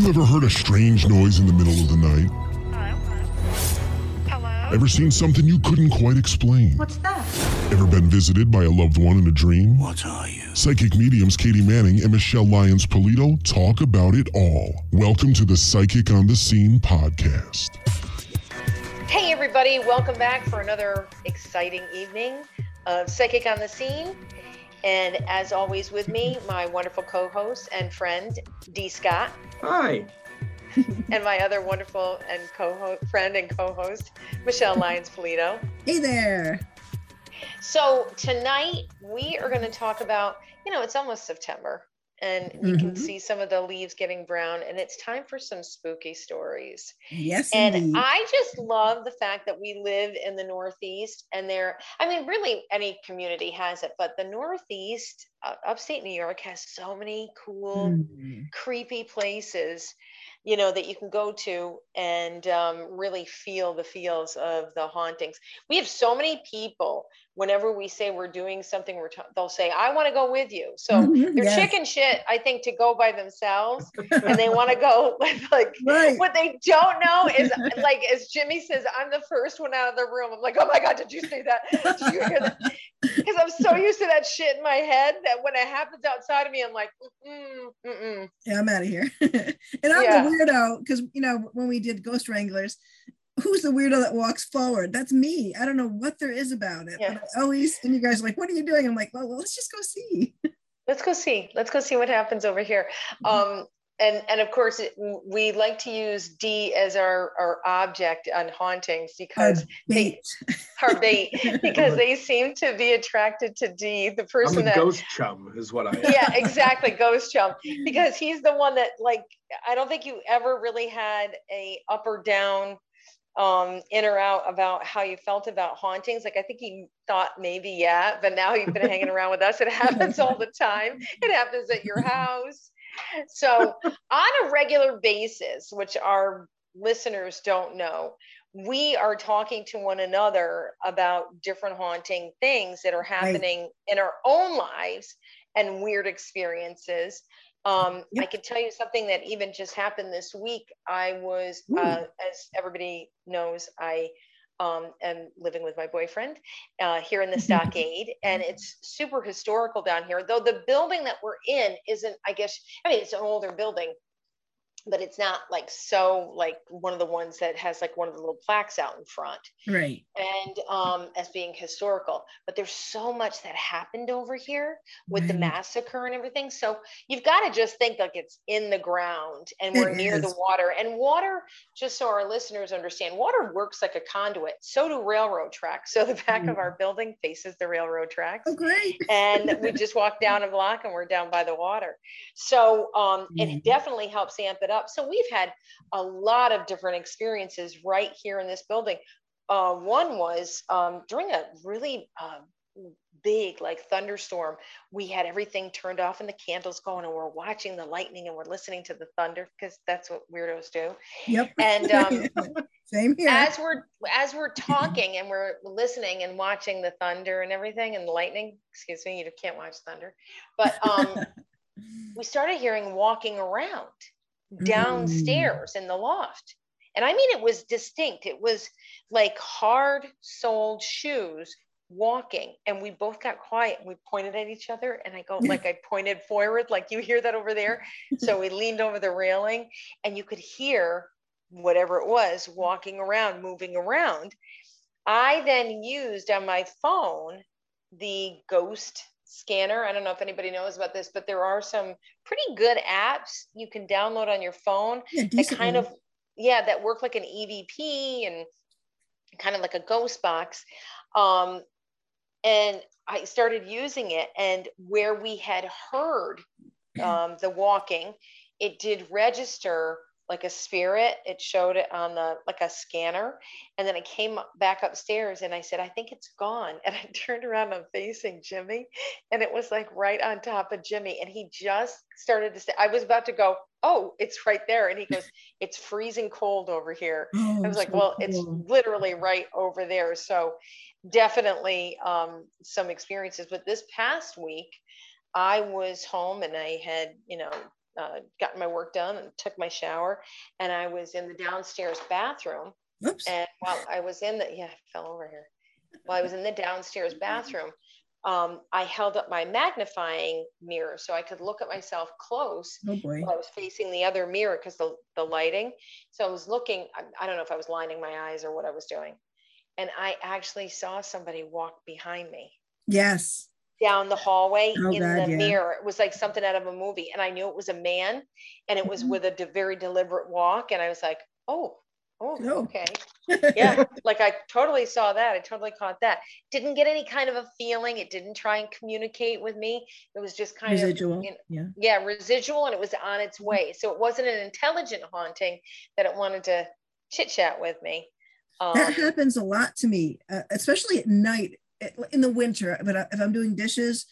You ever heard a strange noise in the middle of the night? Hello? Hello? Ever seen something you couldn't quite explain? What's that? Ever been visited by a loved one in a dream? What are you? Psychic mediums Katie Manning and Michele Lyons Polito talk about it all. Welcome to the Psychic on the Scene podcast. Hey, everybody, welcome back for another exciting evening of Psychic on the Scene. And as always, with me, my wonderful co host and friend, D. Scott, Hi. and my other wonderful and co friend and co host, Michele Lyons Polito. Hey there. So, tonight we are going to talk about, you know, it's almost September and you can Mhm. see some of the leaves getting brown, and it's time for some spooky stories. Yes, And indeed. I just love the fact that we live in the Northeast and there, I mean, really any community has it, but the Northeast, uh, upstate New York has so many cool, Mm. creepy places, you know, that you can go to and um, really feel the feels of the hauntings. We have so many people, whenever we say we're doing something, we're t- they'll say, I want to go with you. So they're yes. chicken shit, I think, to go by themselves and they want to go with like Right. what they don't know is like as Jimmy says, I'm the first one out of the room. I'm like, oh my god, did you see that? Did you hear that? Because I'm so used to that shit in my head that when it happens outside of me, I'm like, mm mm Yeah, I'm out of here. and I'm Yeah. the weirdo because you know when we did Ghost Wranglers, who's the weirdo that walks forward? That's me. I don't know what there is about it. Yeah. But I always and you guys are like, what are you doing? I'm like, well, well, let's just go see. Let's go see. Let's go see what happens over here. Um, and and of course, it, we like to use D as our our object on hauntings Our because they bait. our bait because they seem to be attracted to D, the I'm person a that ghost chum, is what I am. yeah, exactly. Ghost chum. Because he's the one that like I don't think you ever really had a up or down um in or out about how you felt about hauntings. Like I think he thought maybe yeah, but now you've been hanging around with us. It happens all the time. It happens at your house. So on a regular basis, which our listeners don't know, we are talking to one another about different haunting things that are happening in our own lives and weird experiences. Um, I can tell you something that even just happened this week. I was, uh, as everybody knows, I um, am living with my boyfriend uh, here in the stockade, and it's super historical down here. Though the building that we're in isn't, I guess, I mean, it's an older building, but it's not like so like one of the ones that has like one of the little plaques out in front Right. and um, as being historical. But there's so much that happened over here with the massacre and everything. So you've got to just think like it's in the ground and we're It near the water. And water, just so our listeners understand, water works like a conduit. So do railroad tracks. So the back of Mm. our building faces the railroad tracks Oh, great. and we just walk down a block and we're down by the water. So um, it definitely helps amp it up. So we've had a lot of different experiences right here in this building. Uh, one was um, during a really uh, big like thunderstorm we had everything turned off and the candles going and we're watching the lightning and we're listening to the thunder because that's what weirdos do Yep. and um, same here. as we're as we're talking and we're listening and watching the thunder and everything and the lightning excuse me you can't watch thunder but um we started hearing walking around Mm-hmm. downstairs in the loft. And i mean it was distinct. It was like hard soled shoes walking and we both got quiet and we pointed at each other and i go like i pointed forward like you hear that over there? So we leaned over the railing and you could hear whatever it was walking around moving around. I then used on my phone the ghost scanner. I don't know if anybody knows about this but there are some pretty good apps you can download on your phone yeah, that kind of yeah that work like an evp and kind of like a ghost box. Um, and i started using it and where we had heard um, the walking it did register like a spirit it showed it on the like a scanner and then i came back upstairs and i said i think it's gone and i turned around and i'm facing jimmy and it was like right on top of jimmy and he just started to say i was about to go oh it's right there and he goes it's freezing cold over here Oh, I was like, so well, it's literally right over there. So definitely um, some experiences. But this past week, I was home and I had, you know, uh, gotten my work done and took my shower, and I was in the downstairs bathroom. Oops. And while I was in the yeah, I fell over here. While I was in the downstairs bathroom, um, I held up my magnifying mirror so I could look at myself close. Oh boy. While I was facing the other mirror because the the lighting. So I was looking. I, I don't know if I was lining my eyes or what I was doing, and I actually saw somebody walk behind me Yes. Down the hallway Oh, in God, the yeah. mirror. It was like something out of a movie, and I knew it was a man, and it was Mhm. with a de- very deliberate walk, and I was like, oh, oh, Oh. okay, yeah, like I totally saw that. I totally caught that. Didn't get any kind of a feeling. It didn't try and communicate with me. It was just kind Residual. of, you know, Yeah. yeah, residual, and it was on its way. So it wasn't an intelligent haunting that it wanted to chit chat with me. Um, that happens a lot to me, uh, especially at night in the winter. But if I'm doing dishes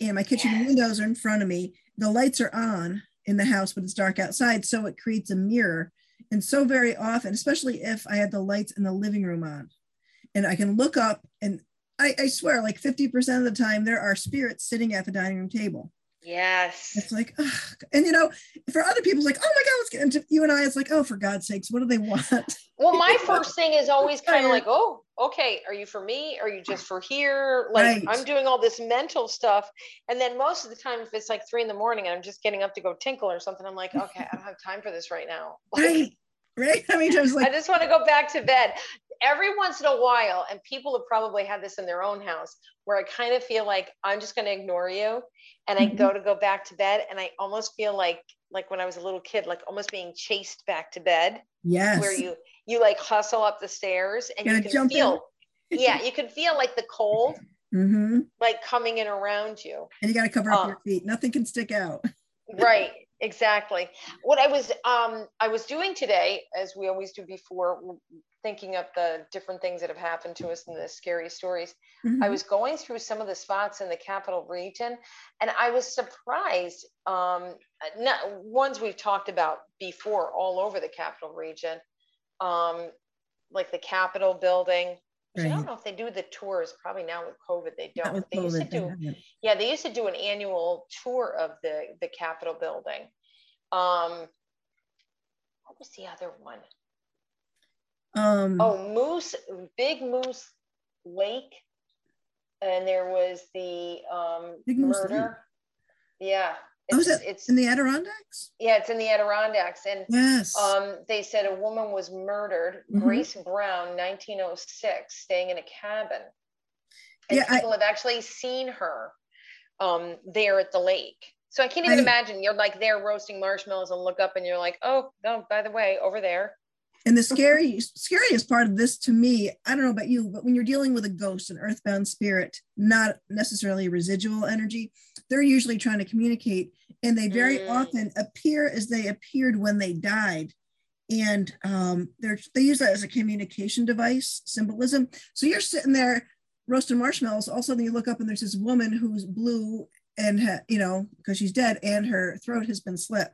and my kitchen windows are in front of me, the lights are on in the house, but it's dark outside. So it creates a mirror. And so very often, especially if I had the lights in the living room on and I can look up and I, I swear, like 50% of the time, there are spirits sitting at the dining room table. Yes. It's like, ugh. and you know, for other people, it's like, oh my God, let's get into you and I. It's like, oh, for God's sakes, what do they want? Well, my first thing is always kind of like, oh, okay, are you for me? Are you just for here? Like Right. I'm doing all this mental stuff. And then most of the time, if it's like three in the morning and I'm just getting up to go tinkle or something, I'm like, okay, I don't have time for this right now. Like, right, right. I mean, I was I just want to go back to bed. Every once in a while, and people have probably had this in their own house, where I kind of feel like I'm just going to ignore you, and I go to go back to bed, and I almost feel like like when I was a little kid, like almost being chased back to bed yes, where you you like hustle up the stairs and you Gotta can jump feel yeah you can feel like the cold hmm like coming in around you. And you got to cover up Uh, your feet. Nothing can stick out. right exactly what i was um i was doing today as we always do before thinking of the different things that have happened to us and the scary stories i Mhm. was going through some of the spots in the capital region and i was surprised um not ones we've talked about before all over the capital region um like the capitol building which i don't know if they do the tours probably now with covid they don't they used to do yeah they used to do an annual tour of the the capitol building um what was the other one? Um, Oh, Moose, Big Moose Lake. And there was the um, Moose Lake. murder. Oh, It's, is it it's in the Adirondacks? yeah, it's in the Adirondacks. And Yes. um, they said a woman was murdered, Mhm. Grace Brown, 1906, staying in a cabin. And Yeah, I- people have actually seen her um, there at the lake. So I can't even I- imagine you're like there roasting marshmallows and look up and you're like, oh, no, by the way, over there. and the scary, scariest part of this to me, I don't know about you, but when you're dealing with a ghost, an earthbound spirit, not necessarily residual energy, they're usually trying to communicate, and they very Mm. often appear as they appeared when they died. And um, they're they use that as a communication device, symbolism. So you're sitting there roasting marshmallows. All of a sudden, you look up and there's this woman who's blue and ha- you know because she's dead and her throat has been slit.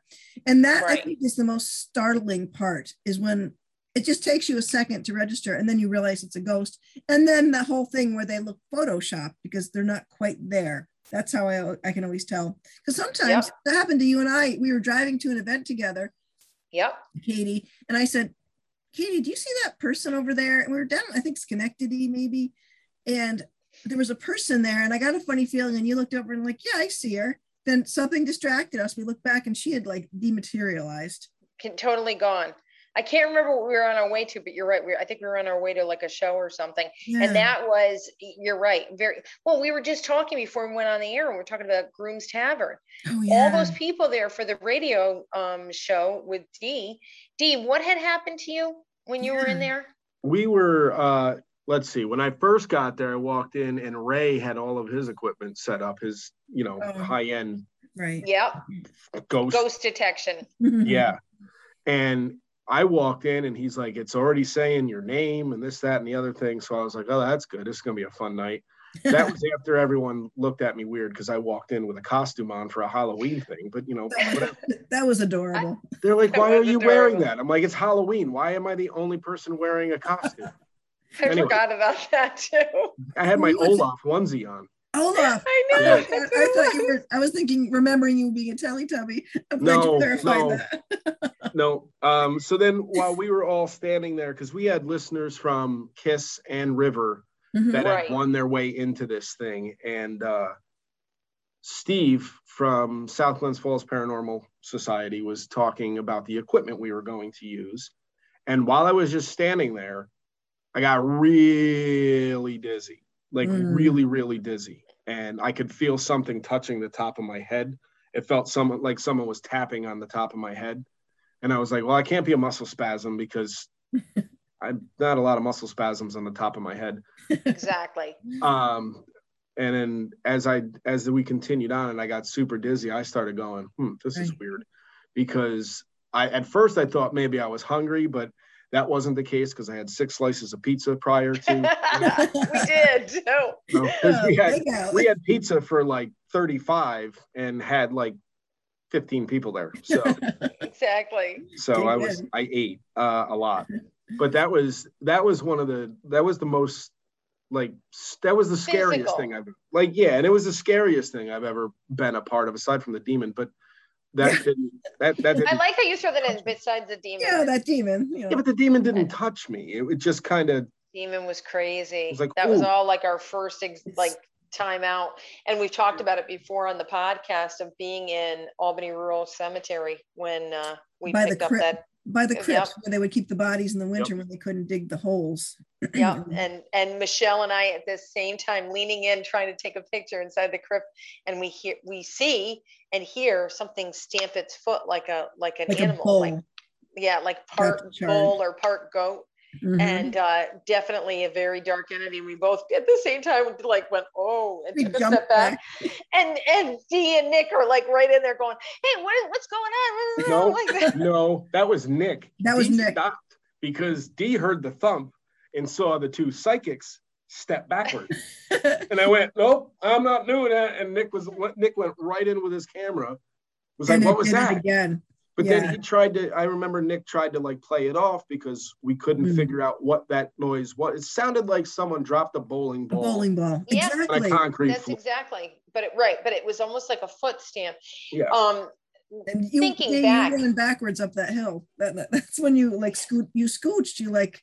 And that I think is the most startling part is when it just takes you a second to register and then you realize it's a ghost. And then the whole thing where they look photoshopped because they're not quite there. That's how I, I can always tell. Because sometimes that happened to you and I. We were driving to an event together Yep. Katie, and I said, Katie, do you see that person over there? And we were down, I think Schenectady maybe. And there was a person there, and I got a funny feeling. And you looked over and like, yeah, I see her. Then something distracted us. We looked back and she had like dematerialized. can totally gone. I can't remember what we were on our way to, but you're right. We were, I think we were on our way to like a show or something. Yeah. And that was, you're right. Very well. We were just talking before we went on the air and we are talking about Groom's Tavern. oh, yeah. All those people there for the radio um, show with Dee. Dee, what had happened to you when you were in there? we were uh let's see when i first got there i walked in and ray had all of his equipment set up his you know Oh. high-end right. Yep. ghost, Ghost detection. yeah and i walked in and he's like it's already saying your name and this that and the other thing so i was like oh that's good this is gonna be a fun night that was after everyone looked at me weird because i walked in with a costume on for a halloween thing but you know that was adorable. they're like why are was you wearing that i'm like it's halloween why am i the only person wearing a costume I Anyway. forgot about that too. i had my Who was it? olaf onesie on Olaf. I know. Yeah. I, I thought you were. I was thinking, remembering you being a Teletubby. I'm glad No, you clarified no. that. No. Um, so then while we were all standing there, because we had listeners from Kiss and River Mhm. that Right. had won their way into this thing. And uh, Steve from South Glens Falls Paranormal Society was talking about the equipment we were going to use. And while I was just standing there, I got really dizzy, like Mm. really, really dizzy. And I could feel something touching the top of my head. It felt some like someone was tapping on the top of my head. And I was like, well, I can't be a muscle spasm because I've not a lot of muscle spasms on the top of my head. Exactly. Um, and then as I as we continued on and I got super dizzy, I started going, hmm, this is weird. Because I at first I thought maybe I was hungry, but that wasn't the case because I had six slices of pizza prior to we did. too. you know, 'cause we had we had pizza for like 35 and had like 15 people there. So Exactly. so Did I was good. I ate uh, a lot. But that was that was one of the that was the most like that was the scariest Physical. thing I've like yeah, and it was the scariest thing I've ever been a part of aside from the demon. But that didn't that that didn't I like how you throw that in besides the demon. yeah, that demon. You yeah, but the demon didn't touch me. It, it just kind of demon was crazy. was like, that was all like our first ex- like time out. And we've talked about it before on the podcast of being in Albany Rural Cemetery when uh, we By the picked up crypt. that By the Yep. crypt where they would keep the bodies in the winter when they couldn't dig the holes. yeah and and michelle and i at the same time leaning in trying to take a picture inside the crypt and we hear we see and hear something stamp its foot like a like an like animal like yeah like part bull or part goat Mhm. and uh definitely a very dark entity we both at the same time like went oh and We took a step back and and dee and nick are like right in there going hey what is what's going on No. like that. no, that was Nick. That was Dee Nick. stopped because D heard the thump and saw the two psychics step backward. And I went, nope, I'm not doing that. And Nick was Nick went right in with his camera. Was like, and what was that? again. But Yeah. then he tried to. I remember Nick tried to like play it off because we couldn't Mm. figure out what that noise was. It sounded like someone dropped a bowling A ball bowling ball. Yeah. on a Exactly. concrete that's floor. exactly but it right but it was almost like a foot stamp Yeah. um And you, Thinking yeah, back- you running backwards up that hill. That, that- that's when you like scoot. You scooched. You like.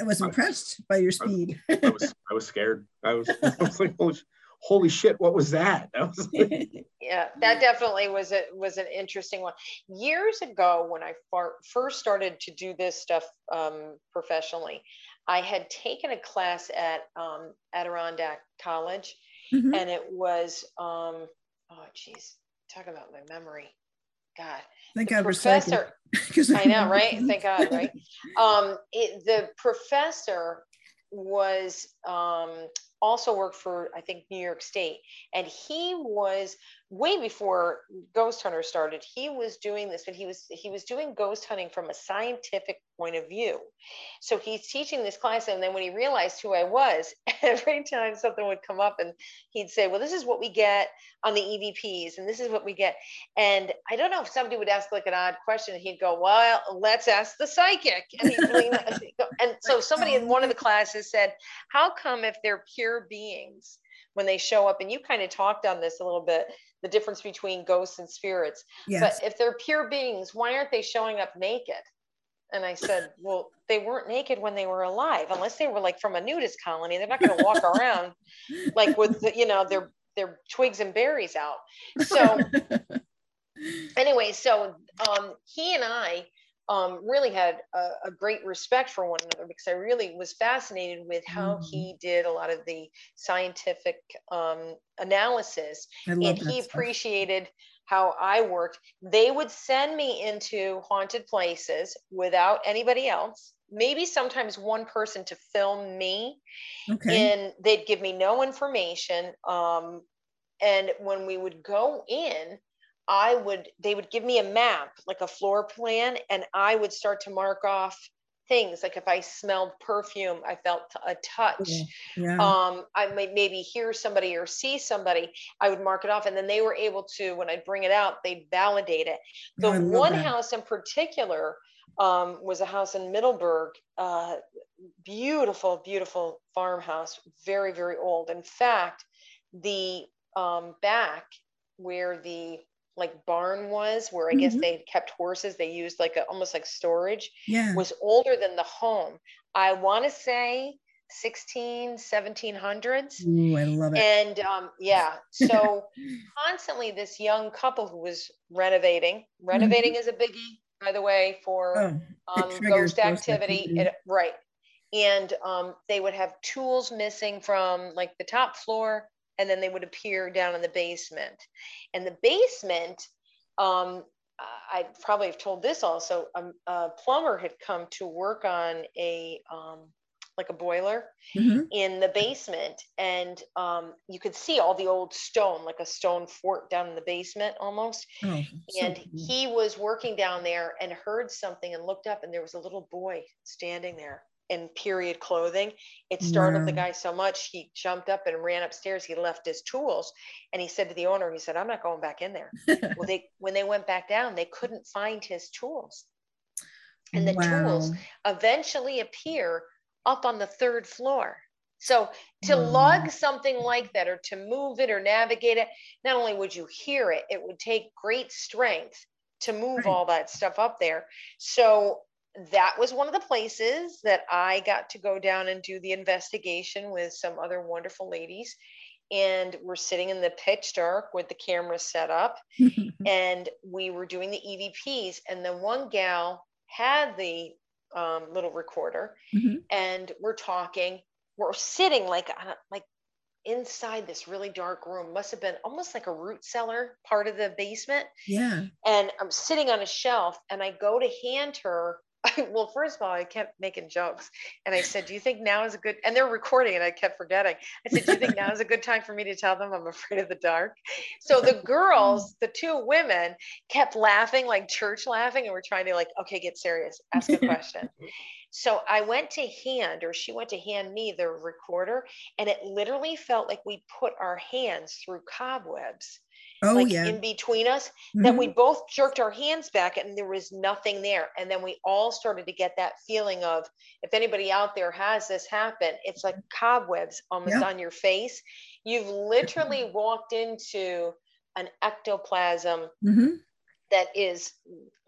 I was impressed by your speed. I was I was scared. I was, I was like, holy, shit, what was that? I was like, yeah that definitely was a was an interesting one years ago when i far, first started to do this stuff um, professionally i had taken a class at um, adirondack college Mhm. and it was um, oh geez talk about my memory god Thank the God for psychic. I know, right? Thank God, right? Um, it, the professor was um, also worked for I think New York State, and he was way before ghost hunter started. He was doing this, but he was he was doing ghost hunting from a scientific point of view. So he's teaching this class, and then when he realized who I was, every time something would come up, and he'd say, "Well, this is what we get on the EVPs, and this is what we get." And I don't know if somebody would ask like an odd question, and he'd go, "Well, let's ask the psychic." And he'd lean, and so somebody in one of the classes said, "How come if they're pure beings, when they show up?" And you kind of talked on this a little bit, the difference between ghosts and spirits. Yes. But if they're pure beings, why aren't they showing up naked? And I said, well, they weren't naked when they were alive, unless they were like from a nudist colony. They're not going to walk around like with the, you know their their twigs and berries out. So anyway, so um, he and I um, really had a, a great respect for one another because I really was fascinated with how Mhm. he did a lot of the scientific um, analysis and he stuff. appreciated how I worked. They would send me into haunted places without anybody else. Maybe sometimes one person to film me, Okay. and they'd give me no information. Um, and when we would go in, I would they would give me a map, like a floor plan, and I would start to mark off things. Like if I smelled perfume, I felt a touch Yeah. um i might maybe hear somebody or see somebody i would mark it off and then they were able to when i bring it out they'd validate it the Oh, one that. house in particular um, was a house in middleburg uh, beautiful beautiful farmhouse very very old in fact the um, back where the like barn was, where I guess Mhm. they kept horses, they used like a, almost like storage, Yeah. was older than the home. I want to say 16, 1700s. Ooh, I love it. And um, yeah, so constantly this young couple who was renovating, renovating is a biggie, by the way, for oh, um, ghost activity. activity. It, right. And um, they would have tools missing from like the top floor, and then they would appear down in the basement. And the basement, um, I probably have told this also. Um, a plumber had come to work on a um, like a boiler Mhm. in the basement, and um, you could see all the old stone, like a stone fort down in the basement almost Oh, so and cool. he was working down there and heard something and looked up and there was a little boy standing there in period clothing it startled the guy so much he jumped up and ran upstairs he left his tools and he said to the owner he said i'm not going back in there well they when they went back down they couldn't find his tools and the tools eventually appear up on the third floor. So to Wow. lug something like that or to move it or navigate it, not only would you hear it, it would take great strength to move Right. all that stuff up there. So that was one of the places that I got to go down and do the investigation with some other wonderful ladies. And we're sitting in the pitch dark with the camera set up and we were doing the EVPs, and the one gal had the um, little recorder, Mhm. and we're talking. We're sitting like on a- like inside this really dark room. Must have been almost like a root cellar part of the basement. yeah. And I'm sitting on a shelf, and I go to hand her. well, first of all, I kept making jokes, and I said, "Do you think now is a good?" And they're recording, and I kept forgetting. I said, "Do you think now is a good time for me to tell them I'm afraid of the dark?" So the girls, the two women, kept laughing like church laughing, and we're trying to like, okay, get serious, ask a question. So I went to hand, or she went to hand me the recorder, and it literally felt like we put our hands through cobwebs, Oh like yeah. in between us that Mhm. we both jerked our hands back and there was nothing there. And then we all started to get that feeling of if anybody out there has this happen, it's like cobwebs almost Yeah. on your face. You've literally walked into an ectoplasm Mhm. that is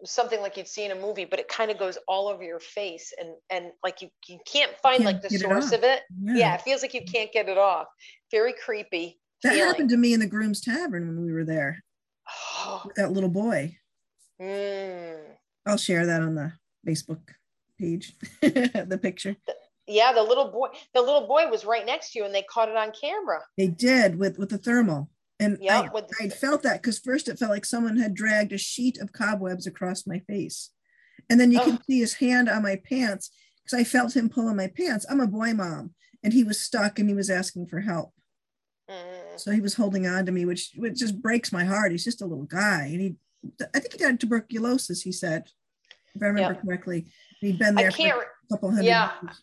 something like you'd see in a movie, but it kind of goes all over your face and and like you, you can't find Can't like the get it source of it. Yeah. Yeah, it feels like you can't get it off. Very creepy. That feeling. happened to me in the Groom's Tavern when we were there Oh, with that little boy. mm. I'll share that on the Facebook page, the picture. Yeah, the little boy, the little boy was right next to you, and they caught it on camera. They did with with the thermal. And Yeah, I, the- I felt that because first it felt like someone had dragged a sheet of cobwebs across my face. And then you Oh. can see his hand on my pants because I felt him pulling my pants. I'm a boy mom and he was stuck and he was asking for help. Mm. So he was holding on to me, which which just breaks my heart. He's just a little guy. And he I think he died of tuberculosis, he said, if I remember correctly. He'd been there for a couple hundred yeah. years.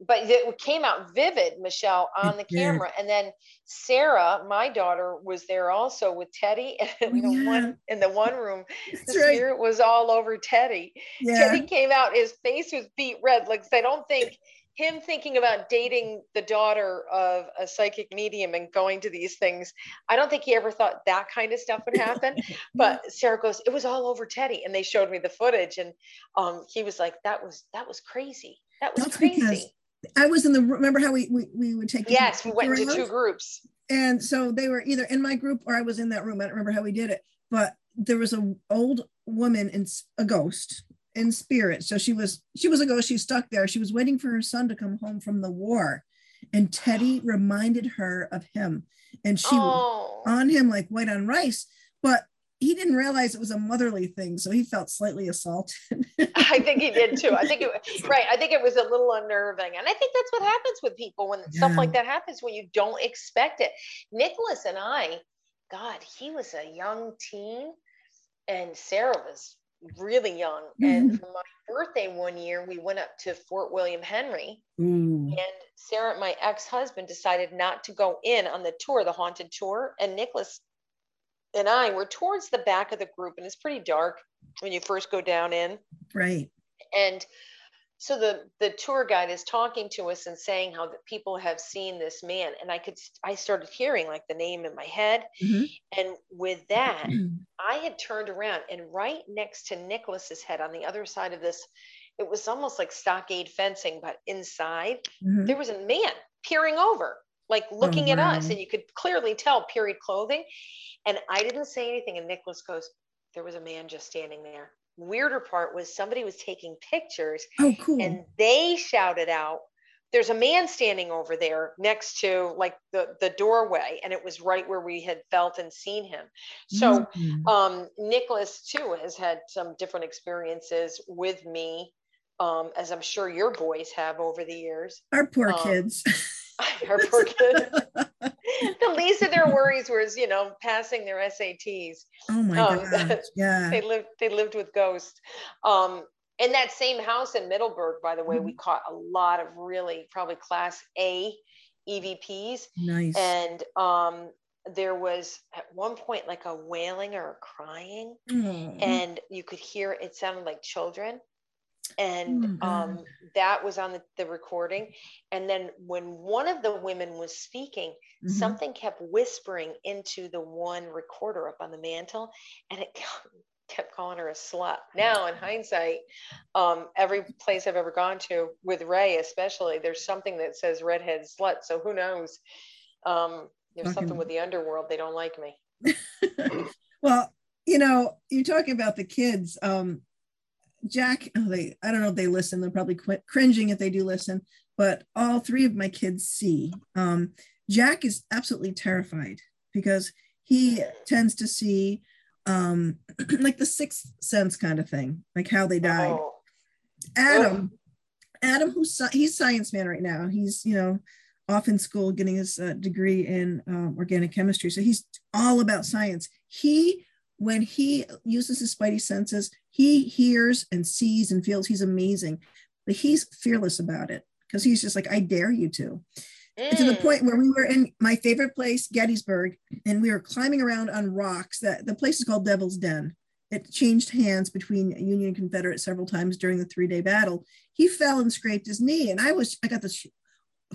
but it came out vivid, Michele, on the did. camera. And then Sarah, my daughter, was there also with Teddy. And in Oh, the yeah. one in the one room, the right. spirit was all over Teddy. Yeah. Teddy came out, his face was beat red. Like I don't think him thinking about dating the daughter of a psychic medium and going to these things, I don't think he ever thought that kind of stuff would happen. but Sarah goes, it was all over Teddy, and they showed me the footage, and um, he was like, that was that was crazy. That was That's crazy. I was in the room. remember how we we, we would take Yes, we went into two groups. and so they were either in my group or I was in that room. I don't remember how we did it, but there was a old woman and a ghost in spirit. So she was she was a ghost. She stuck there. She was waiting for her son to come home from the war, and Teddy reminded her of him, and she was Oh, on him like white on rice. But he didn't realize it was a motherly thing, so he felt slightly assaulted. I think he did too. I think it right. I think it was a little unnerving, and I think that's what happens with people when stuff like that happens when you don't expect it. Nicholas and I, God, he was a young teen, and Sarah was really young. And mm-hmm. for my birthday one year, we went up to Fort William Henry, Ooh. and Sarah, my ex-husband, decided not to go in on the tour, the haunted tour, and Nicholas and I were towards the back of the group, and it's pretty dark when you first go down in Right. and so the the tour guide is talking to us and saying how that people have seen this man and i could i started hearing like the name in my head Mhm. and with that i had turned around and right next to nicholas's head on the other side of this it was almost like stockade fencing but inside Mhm. there was a man peering over like looking at us and you could clearly tell period clothing and i didn't say anything and nicholas goes there was a man just standing there weirder part was somebody was taking pictures Oh, cool. and they shouted out there's a man standing over there next to like the the doorway and it was right where we had felt and seen him so Mhm. um nicholas too has had some different experiences with me um as i'm sure your boys have over the years our poor um, kids. our poor kids the least of their worries was you know passing their sats oh my um, gosh. Yeah. they lived they lived with ghosts um in that same house in middleburg by the way Mm-hmm. we caught a lot of really probably class a evps Nice. and um there was at one point like a wailing or a crying Aw. and you could hear it sounded like children and Oh, um, that was on the, the recording. And then when one of the women was speaking Mhm. something kept whispering into the one recorder up on the mantle and it kept calling her a slut. Now in hindsight um, every place i've ever gone to with ray especially there's something that says redhead slut. So who knows? Um, there's something with the underworld they don't like me. Well, you know, you're talking about the kids. Um, Jack, oh, they, I don't know if they listen. They're probably quit cringing if they do listen. But all three of my kids see. Um, Jack is absolutely terrified because he tends to see um, like the sixth sense kind of thing, like how they died. oh, Adam, Adam, who's he's science man right now. He's you know off in school getting his uh, degree in um, organic chemistry, so he's all about science. He when he uses his spidey senses, he hears and sees and feels. He's amazing, but he's fearless about it because he's just like I dare you to. And to the mm, point where we were in my favorite place, Gettysburg, and we were climbing around on rocks. That the place is called Devil's Den. It changed hands between Union and Confederate several times during the three-day battle. He fell and scraped his knee, and I was I got this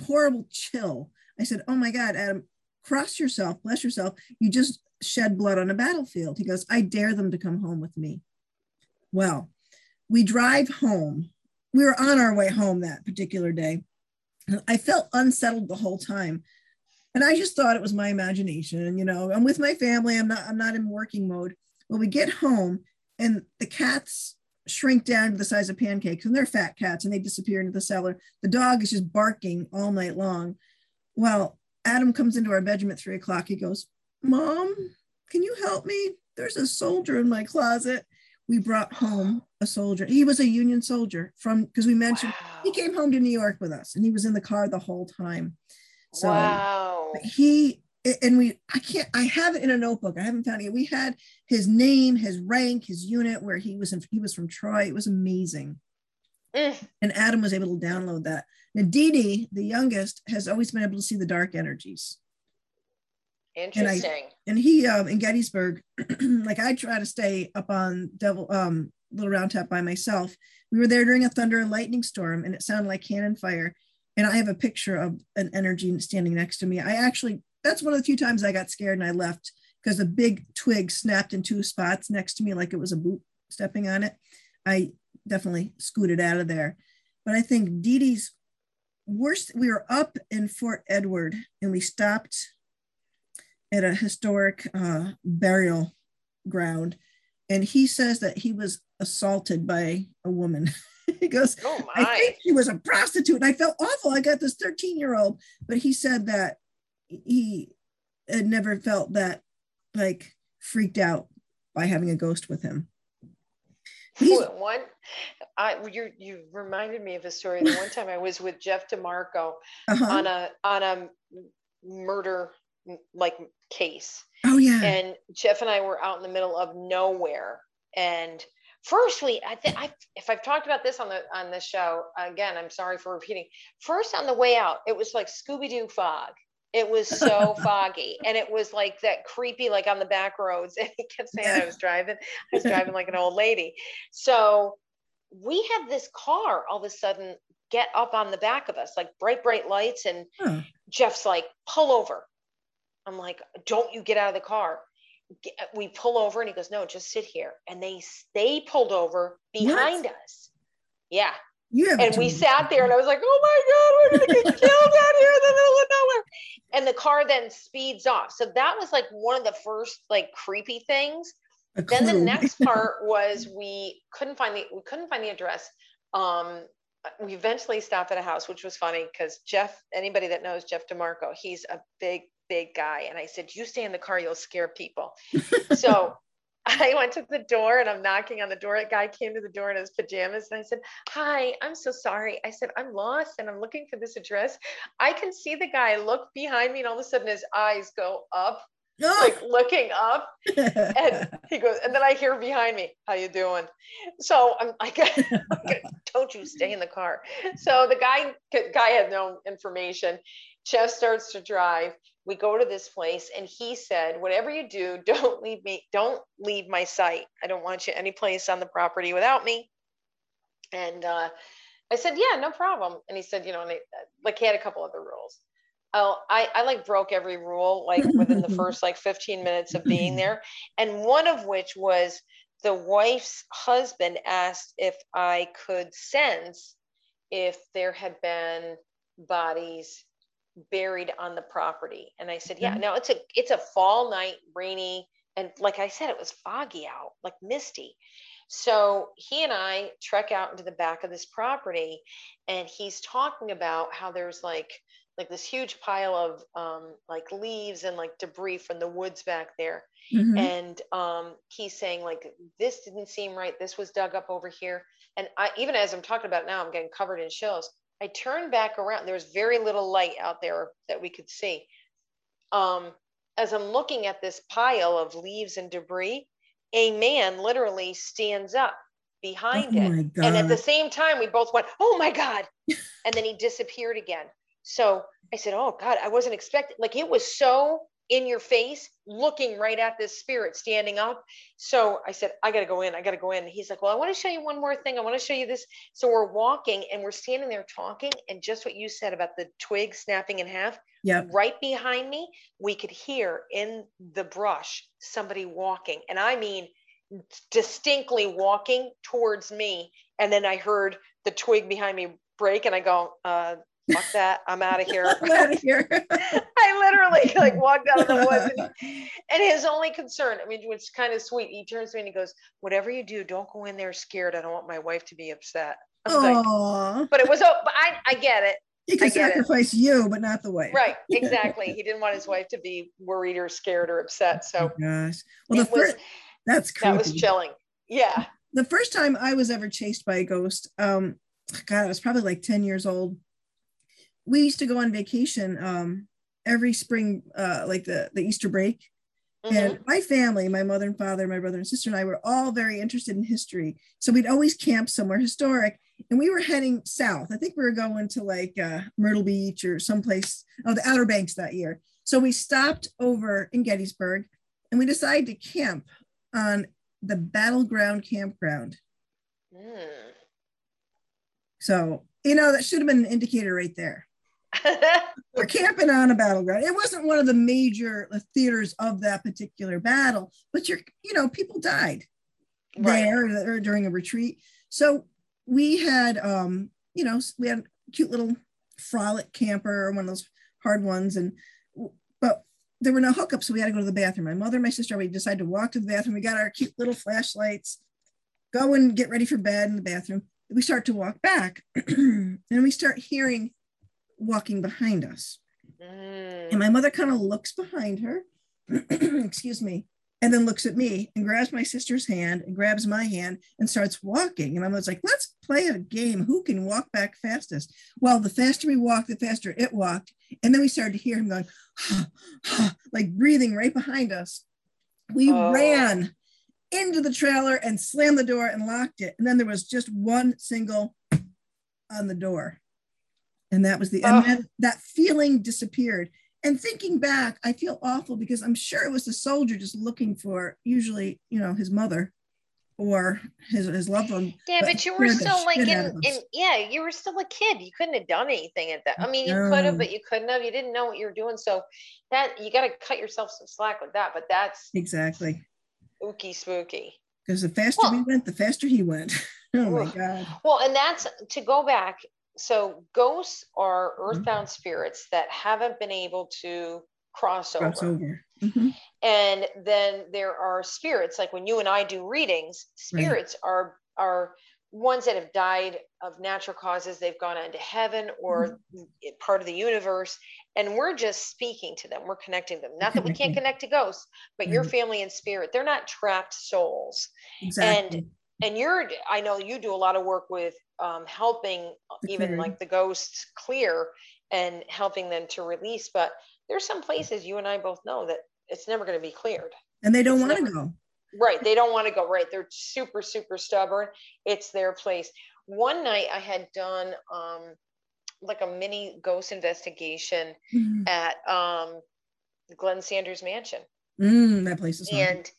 horrible chill. I said, "Oh my God, Adam, cross yourself, bless yourself. You just shed blood on a battlefield." He goes, "I dare them to come home with me." Well, we drive home. We were on our way home that particular day. I felt unsettled the whole time. And I just thought it was my imagination. You know, I'm with my family. I'm not, I'm not in working mode. Well, we get home and the cats shrink down to the size of pancakes and they're fat cats and they disappear into the cellar. The dog is just barking all night long. Well, Adam comes into our bedroom at three o'clock. He goes, Mom, can you help me? There's a soldier in my closet. We brought home a soldier. He was a Union soldier from, because we mentioned he came home to New York with us and he was in the car the whole time. So wow. he and we I can't I have it in a notebook. I haven't found it. We had his name, his rank, his unit, where he was in, he was from Troy. It was amazing. Mm. And Adam was able to download that. Now Dee Dee, the youngest, has always been able to see the dark energies. Interesting. And he um in Gettysburg, like I try to stay up on Devil um Little Round Top by myself. We were there during a thunder and lightning storm, and it sounded like cannon fire. And I have a picture of an energy standing next to me. I actually, that's one of the few times I got scared and I left because a big twig snapped in two spots next to me like it was a boot stepping on it. I definitely scooted out of there. But I think Dee Dee's worst, we were up in Fort Edward and we stopped at a historic uh, burial ground. And he says that he was assaulted by a woman. he goes, Oh I think she was a prostitute. And I felt awful. I got this 13 year old, but he said that he had never felt that like freaked out by having a ghost with him. One, I you you reminded me of a story. The one time I was with Jeff DeMarco uh-huh. on a on a murder like case, oh, yeah. and Jeff and I were out in the middle of nowhere. And firstly, I think I if I've talked about this on the on this show again, I'm sorry for repeating. First, on the way out, it was like Scooby Doo fog. It was so foggy, and it was like that creepy, like on the back roads. And he kept saying I was driving. I was driving like an old lady. So we had this car all of a sudden get up on the back of us, like bright, bright lights. And Huh. Jeff's like, pull over. I'm like, don't you get out of the car. Get- We pull over and he goes, no, just sit here. And they they pulled over behind us. Yeah. Have And we sat there and I was like, oh my God, we're gonna get killed out here in the middle of nowhere. And the car then speeds off. So that was like one of the first like creepy things. Then the next part was we couldn't find the we couldn't find the address. Um we eventually stopped at a house, which was funny because Jeff, anybody that knows Jeff DeMarco, he's a big, big guy. And I said, You stay in the car, you'll scare people. so I went to the door and I'm knocking on the door. A guy came to the door in his pajamas and I said, Hi, I'm so sorry. I said, I'm lost and I'm looking for this address. I can see the guy look behind me and all of a sudden his eyes go up, like looking up. And he goes, and then I hear behind me, how you doing? So I'm like, don't you stay in the car. So the guy, guy had no information. Jeff starts to drive. We go to this place and he said, whatever you do, don't leave me, don't leave my site. I don't want you any place on the property without me. And uh, I said, yeah, no problem. And he said, you know, and I, like he had a couple other rules. Oh, I, I like broke every rule like within the first like 15 minutes of being there. And one of which was the wife's husband asked if I could sense if there had been bodies buried on the property. And I said, yeah, Mhm. no, it's a it's a fall night, rainy, and like I said, it was foggy out, like misty. So he and I trek out into the back of this property, and he's talking about how there's like like this huge pile of um, like leaves and like debris from the woods back there. Mhm. And um, he's saying like this didn't seem right. This was dug up over here. And I even as I'm talking about now, I'm getting covered in chills. I turned back around. There was very little light out there that we could see. Um, as I'm looking at this pile of leaves and debris, a man literally stands up behind oh it. And at the same time, we both went, "Oh my god!" and then he disappeared again. So I said, "Oh God, I wasn't expecting." Like it was so in your face, looking right at this spirit standing up. So I said, "I got to go in. I got to go in." He's like, "Well, I want to show you one more thing. I want to show you this." So we're walking and we're standing there talking, and just what you said about the twig snapping in half. Yep. Right behind me, we could hear in the brush somebody walking, and I mean distinctly walking towards me. And then I heard the twig behind me break, and I go, uh, "Fuck that! I'm out of here." I'm out of here. I literally like walked out of the woods, and, and his only concern, I mean, it's kind of sweet. He turns to me and he goes, "Whatever you do, don't go in there scared. I don't want my wife to be upset." Like, but it was, oh, but I, I get it. He could get it. sacrifice you, but not the wife. Right, exactly. He didn't want his wife to be worried or scared or upset. Oh So gosh. Well, the it was, first that's creepy. that was chilling. Yeah. the first time I was ever chased by a ghost, um, God, I was probably like 10 years old. We used to go on vacation um every spring, uh, like the, the Easter break. Mhm. And my family, my mother and father, my brother and sister, and I were all very interested in history. So we'd always camp somewhere historic. And we were heading south. I think we were going to like uh, Myrtle Beach or someplace, oh, the Outer Banks that year. So we stopped over in Gettysburg and we decided to camp on the Battleground Campground. Mm. So, you know, that should have been an indicator right there. We're camping on a battleground. It wasn't one of the major uh, theaters of that particular battle, but you're, you know, people died right. there or during a retreat. So we had, um, you know, we had a cute little frolic camper, one of those hard ones, and but there were no hookups, so we had to go to the bathroom. My mother and my sister, we decided to walk to the bathroom. We got our cute little flashlights, go and get ready for bed in the bathroom. We start to walk back, and we start hearing walking behind us. Mm. And my mother kind of looks behind her, excuse me, and then looks at me and grabs my sister's hand and grabs my hand and starts walking. And I was like, let's play a game. Who can walk back fastest? Well, the faster we walked, the faster it walked. And then we started to hear him going, like breathing right behind us. We Oh. ran into the trailer and slammed the door and locked it. And then there was just one single on the door. And that was the, and Oh. then that feeling disappeared. And thinking back, I feel awful because I'm sure it was the soldier just looking for usually, you know, his mother. or his, his loved one. Yeah, but, but you were still like in, in, yeah, you were still a kid. You couldn't have done anything at that. I mean, you no. could have, but you couldn't have. You didn't know what you were doing. So that you got to cut yourself some slack with that. But that's exactly spooky, spooky. Because the faster well, we went, the faster he went. oh my god. Well, and that's to go back. So ghosts are mm-hmm. earthbound mm-hmm. spirits that haven't been able to cross over. Cross over. Mm-hmm. And then there are spirits, like when you and I do readings, spirits right. are are ones that have died of natural causes. They've gone into heaven or mm-hmm. part of the universe, and we're just speaking to them. We're connecting them. Not that we can't connect to ghosts, but your family and spirit, they're not trapped souls. Exactly. And and you're i know you do a lot of work with um, helping even like the ghosts clear and helping them to release but there's some places you and I both know that it's never going to be cleared. And they don't want to go. Right. They don't want to go. Right. They're super, super stubborn. It's their place. One night I had done um, like a mini ghost investigation mm-hmm. at um, Glen Sanders Mansion. Mm, that place is and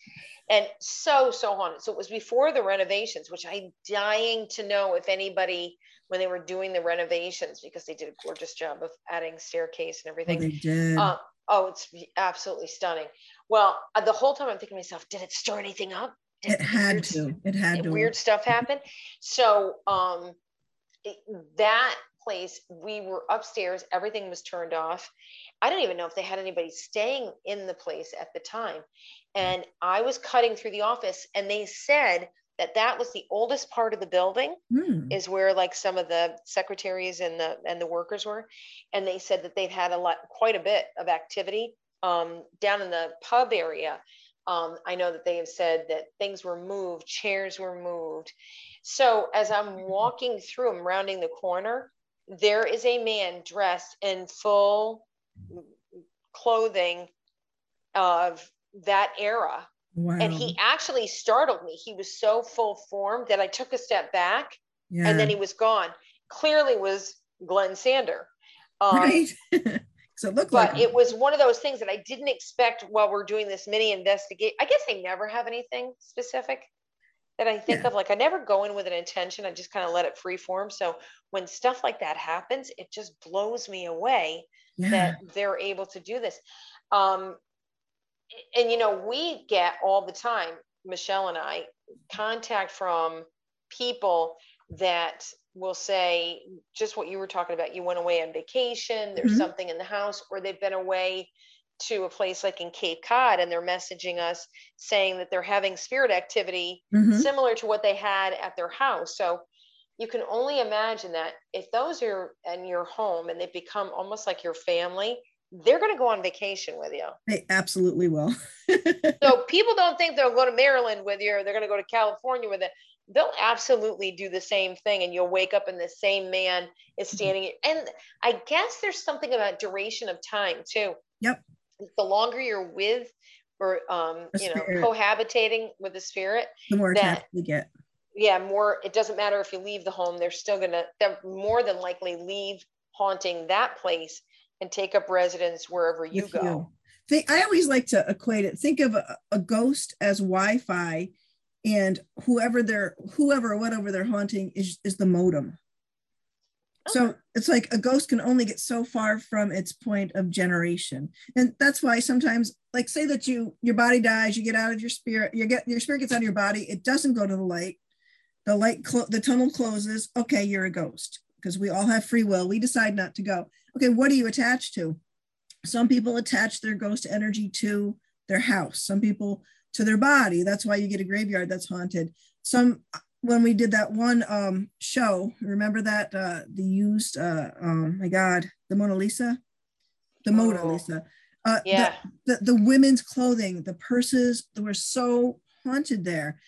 and so so haunted. So it was before the renovations, which I'm dying to know if anybody when they were doing the renovations because they did a gorgeous job of adding staircase and everything. Oh, they did. Uh, oh, it's absolutely stunning. Well, uh, the whole time I'm thinking to myself, did it stir anything up? Did it had weird, to. It had to. Weird stuff happen. So um, it, that place, we were upstairs. Everything was turned off. I don't even know if they had anybody staying in the place at the time. And I was cutting through the office, and they said that that was the oldest part of the building mm. is where like some of the secretaries and the and the workers were. And they said that they've had a lot quite a bit of activity um, down in the pub area. Um, i know that they have said that things were moved chairs were moved. So as i'm walking through i'm rounding the corner there is a man dressed in full clothing of that era Wow. And he actually startled me. He was so full formed that I took a step back yeah. and then he was gone. Clearly was Glen Sander. Um, right. so it looked but like it was one of those things that I didn't expect while we're doing this mini investigate. I guess I never have anything specific that I think yeah. of. Like I never go in with an intention. I just kind of let it free form. So when stuff like that happens, it just blows me away yeah. that they're able to do this. Um, and you know, we get all the time, Michele and I, contact from people that will say just what you were talking about. You went away on vacation, there's mm-hmm. something in the house, or they've been away to a place like in Cape Cod and they're messaging us saying that they're having spirit activity mm-hmm. similar to what they had at their house. So you can only imagine that if those are in your home and they become almost like your family, they're going to go on vacation with you. They absolutely will. so people don't think they'll go to Maryland with you or they're going to go to California with it. They'll absolutely do the same thing, and you'll wake up and the same man is mm-hmm. standing. And I guess there's something about duration of time too. Yep. The longer you're with or um, you know cohabitating with the spirit, the more attached you get. Yeah, more. It doesn't matter if you leave the home; they're still gonna. They're more than likely leave haunting that place and take up residence wherever you With go. You. Think, I always like to equate it. Think of a, a ghost as Wi-Fi, and whoever they're whoever whatever they're haunting is is the modem. So it's like a ghost can only get so far from its point of generation. And that's why sometimes, like say that you your body dies, you get out of your spirit, you get your spirit gets out of your body, it doesn't go to the light. The light clo- the tunnel closes. Okay, you're a ghost because we all have free will. We decide not to go okay, what do you attach to? Some people attach their ghost energy to their house, some people to their body. That's why you get a graveyard that's haunted. Some, when we did that one um, show, remember that uh, the used, uh, oh my God, the Mona Lisa? The oh. Mona Lisa. Uh, yeah. The, the, the women's clothing, the purses were so haunted there.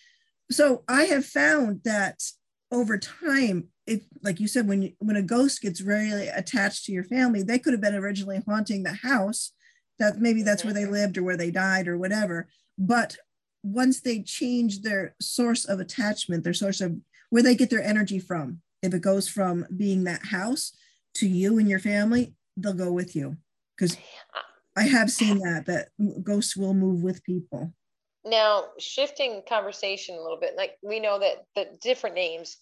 So I have found that over time, if like you said, when you, when a ghost gets really attached to your family, they could have been originally haunting the house. That maybe that's where they mm-hmm. lived or where they died or whatever. But once they change their source of attachment, their source of where they get their energy from, if it goes from being that house to you and your family, they'll go with you. Because I have seen that that ghosts will move with people. Now shifting conversation a little bit, like we know that the different names,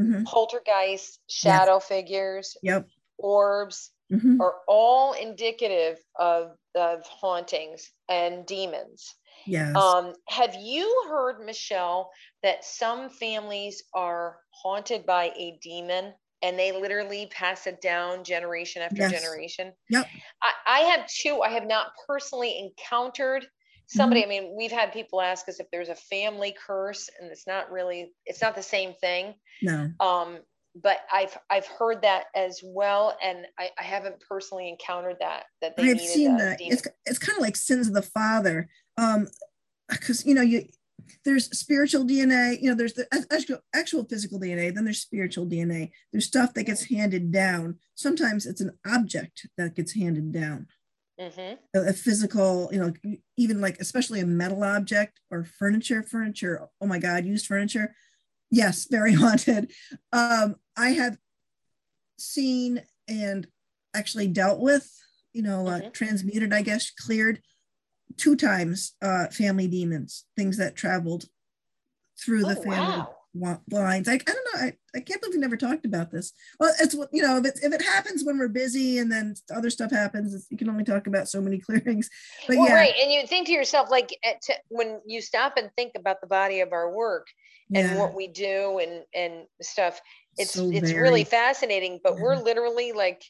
Mhm. poltergeist, shadow figures, Yep. orbs, Mhm. are all indicative of, of hauntings and demons. Yes. Um, have you heard, Michele, that some families are haunted by a demon and they literally pass it down generation after Yes. generation? Yep. I, I have two. I have not personally encountered somebody. I mean, we've had people ask us if there's a family curse, and it's not really, it's not the same thing. no. Um, but I've I've heard that as well, and I, I haven't personally encountered that that they I've seen that. demon. It's it's kind of like sins of the father. Um, because you know you there's spiritual DNA. You know there's the actual actual physical DNA. Then there's spiritual DNA. There's stuff that gets handed down. Sometimes it's an object that gets handed down. Hmm A, a physical, you know, even like especially a metal object or furniture. Furniture. Oh my God, used furniture. Yes, very haunted. Um, I have seen and actually dealt with, you know, uh, Mhm. transmuted, I guess, cleared two times uh, family demons, things that traveled through the Oh, family wow. Wa- lines. I, I don't know. I, I can't believe we never talked about this. Well, it's what, you know, if it, if it happens when we're busy and then other stuff happens, it's, you can only talk about so many clearings. But well, yeah, right, and you think to yourself, like, when you stop and think about the body of our work and yeah, what we do and and stuff, it's so it's really fascinating. But we're literally like,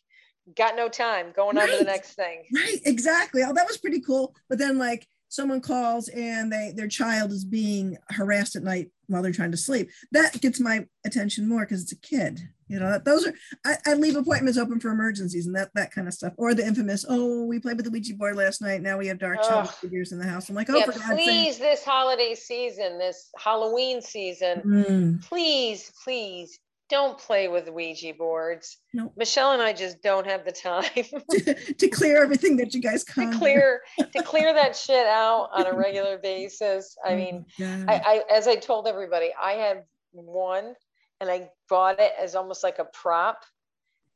got no time, going on to the next thing. Right, exactly. Oh, that was pretty cool. But then like someone calls and they their child is being harassed at night while they're trying to sleep. That gets my attention more because it's a kid. You know, those are I, I leave appointments open for emergencies and that that kind of stuff. Or the infamous, oh, we played with the Ouija board last night. Now we have dark shadow figures in the house. I'm like, oh, yeah, for God's sake. please, this holiday season, this Halloween season, Mm, please, please don't play with Ouija boards. Michele and I just don't have the time to, to clear everything that you guys to clear to clear that shit out on a regular basis. I Oh mean, I, I as I told everybody, I had one and I bought it as almost like a prop.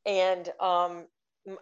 And um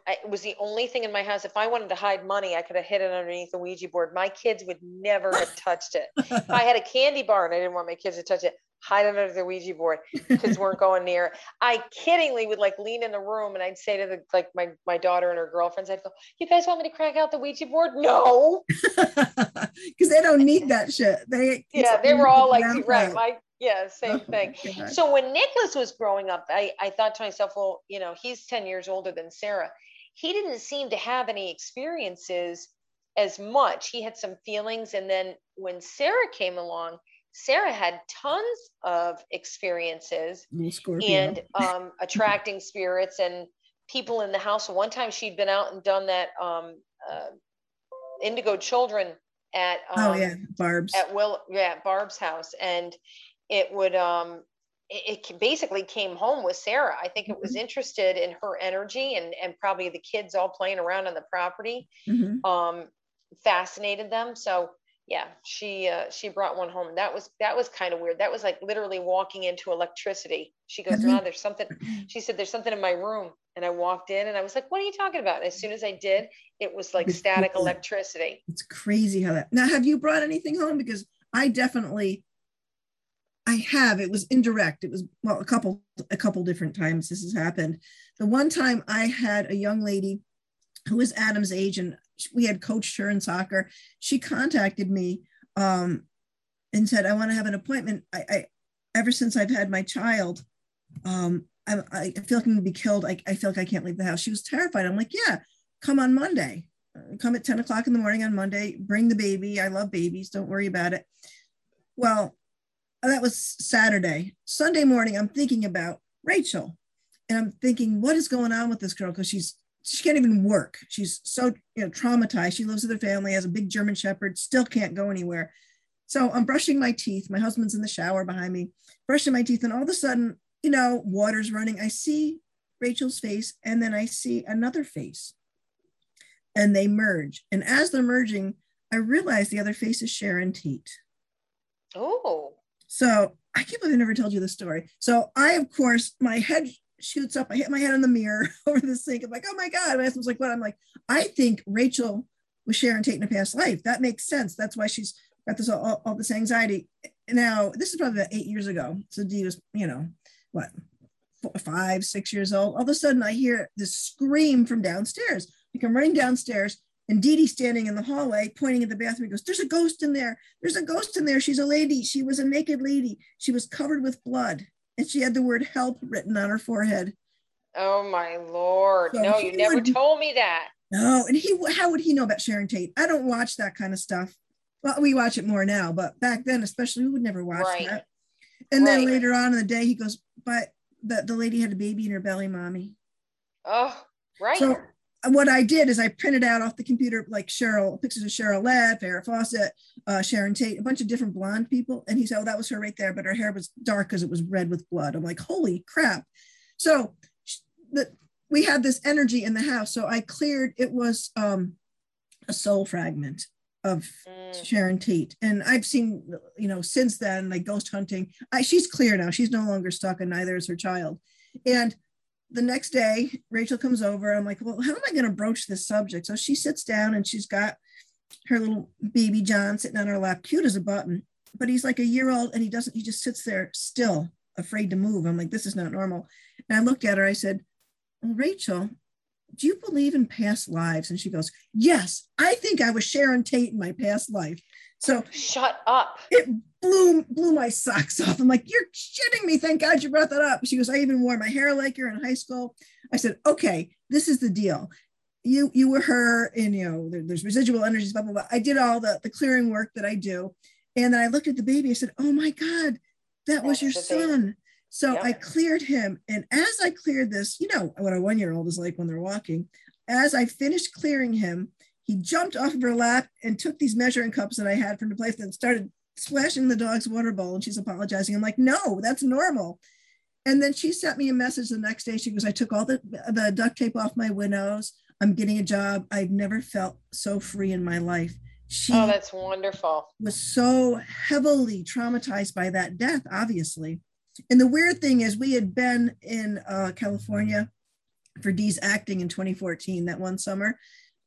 it was the only thing in my house. If I wanted to hide money, I could have hid it underneath the Ouija board. My kids would never have touched it. If I had a candy bar and I didn't want my kids to touch it, hide under the Ouija board. Kids weren't going near. I kiddingly would like lean in the room and I'd say to the like my my daughter and her girlfriends, I'd go, "You guys want me to crack out the Ouija board?" No. because they don't need that shit. They Yeah, they were all like, right, out. my yeah, same Oh thing. God. So when Nicholas was growing up, I, I thought to myself, well, you know, he's 10 years older than Sarah. He didn't seem to have any experiences as much. He had some feelings. And then when Sarah came along, Sarah had tons of experiences and um, attracting spirits and people in the house. One time she'd been out and done that um, uh, Indigo Children at um, oh yeah, Barb's. at Will, yeah, at Barb's house, and it would um, it, it basically came home with Sarah. I think it was interested in her energy and and probably the kids all playing around on the property Mhm. um, fascinated them. So yeah, she uh, she brought one home. That was that was kind of weird. That was like literally walking into electricity. She goes, you- "Mom, there's something." She said, "There's something in my room," and I walked in and I was like, "What are you talking about?" and As soon as I did, it was like It's static cool. electricity. It's crazy how that. Now, have you brought anything home? Because I definitely, I have. It was indirect. It was well, a couple, a couple different times this has happened. The one time I had a young lady who was Adam's age, and we had coached her in soccer. She contacted me um, and said, "I want to have an appointment. I, I ever since I've had my child, um, I, I feel like I'm gonna be killed. I, I feel like I can't leave the house." She was terrified. I'm like, "Yeah, come on Monday." Uh, come at 10 o'clock in the morning on Monday, bring the baby. I love babies. Don't worry about it. Well, that was Saturday. Sunday morning, I'm thinking about Rachel and I'm thinking, what is going on with this girl? Because she's, she can't even work. She's so, you know, traumatized. She lives with her family, has a big German Shepherd, still can't go anywhere. So I'm brushing my teeth. My husband's in the shower behind me, brushing my teeth. And all of a sudden, you know, water's running. I see Rachel's face and then I see another face and they merge. And as they're merging, I realize the other face is Sharon Tate. Oh, So I can't believe I never told you this story. So I, of course, my head shoots up. I hit my head on the mirror over the sink. I'm like, oh my God. My husband's like, what? I'm like, I think Rachel was Sharon Tate in a past life. That makes sense. That's why she's got this all, all this anxiety. Now, this is probably about eight years ago. So Dee was, you know, what, four, five, six years old. All of a sudden, I hear this scream from downstairs. I come running downstairs, and Dee Dee standing in the hallway, pointing at the bathroom, he goes, There's a ghost in there. There's a ghost in there. She's a lady. She was a naked lady. She was covered with blood, and she had the word help written on her forehead. Oh my lord! So no, you never would- told me that. No, and he how would he know about Sharon Tate? I don't watch that kind of stuff. Well, we watch it more now, but back then, especially, we would never watch Right. that. And then later on in the day, he goes, "But the, the lady had a baby in her belly, mommy." Oh, right. So what I did is I printed out off the computer like Cheryl pictures of Cheryl Ladd, Farrah Fawcett, uh, Sharon Tate, a bunch of different blonde people, and he said, "Oh, that was her right there," but her hair was dark because it was red with blood. I'm like, "Holy crap!" So the, we had this energy in the house, so I cleared. It was um, a soul fragment of Mm. Sharon Tate. And I've seen, you know, since then, like ghost hunting. I, she's clear now. She's no longer stuck, and neither is her child. And the next day, Rachel comes over. I'm like, well, how am I going to broach this subject? So she sits down and she's got her little baby John sitting on her lap, cute as a button. But he's like a year old and he doesn't, he just sits there still, afraid to move. I'm like, this is not normal. And I looked at her, I said, well, Rachel, do you believe in past lives? And she goes, Yes, I think I was Sharon Tate in my past life. So Shut up. it blew blew my socks off. I'm like, You're shitting me. Thank God you brought that up. She goes, I even wore my hair like her in high school. I said, Okay, this is the deal. You you were her, and you know, there- there's residual energies, blah, blah, blah. I did all the, the clearing work that I do. And then I looked at the baby, I said, Oh my God, that was your baby. son. So Yep. I cleared him. And as I cleared this, you know what a one year old is like when they're walking. As I finished clearing him, he jumped off of her lap and took these measuring cups that I had from the place and started splashing the dog's water bowl. And she's apologizing. I'm like, no, that's normal. And then she sent me a message the next day. She goes, I took all the, the duct tape off my windows. I'm getting a job. I've never felt so free in my life. She Oh, that's wonderful. was so heavily traumatized by that death, obviously. And the weird thing is, we had been in uh, California for Dee's acting in 2014, that one summer.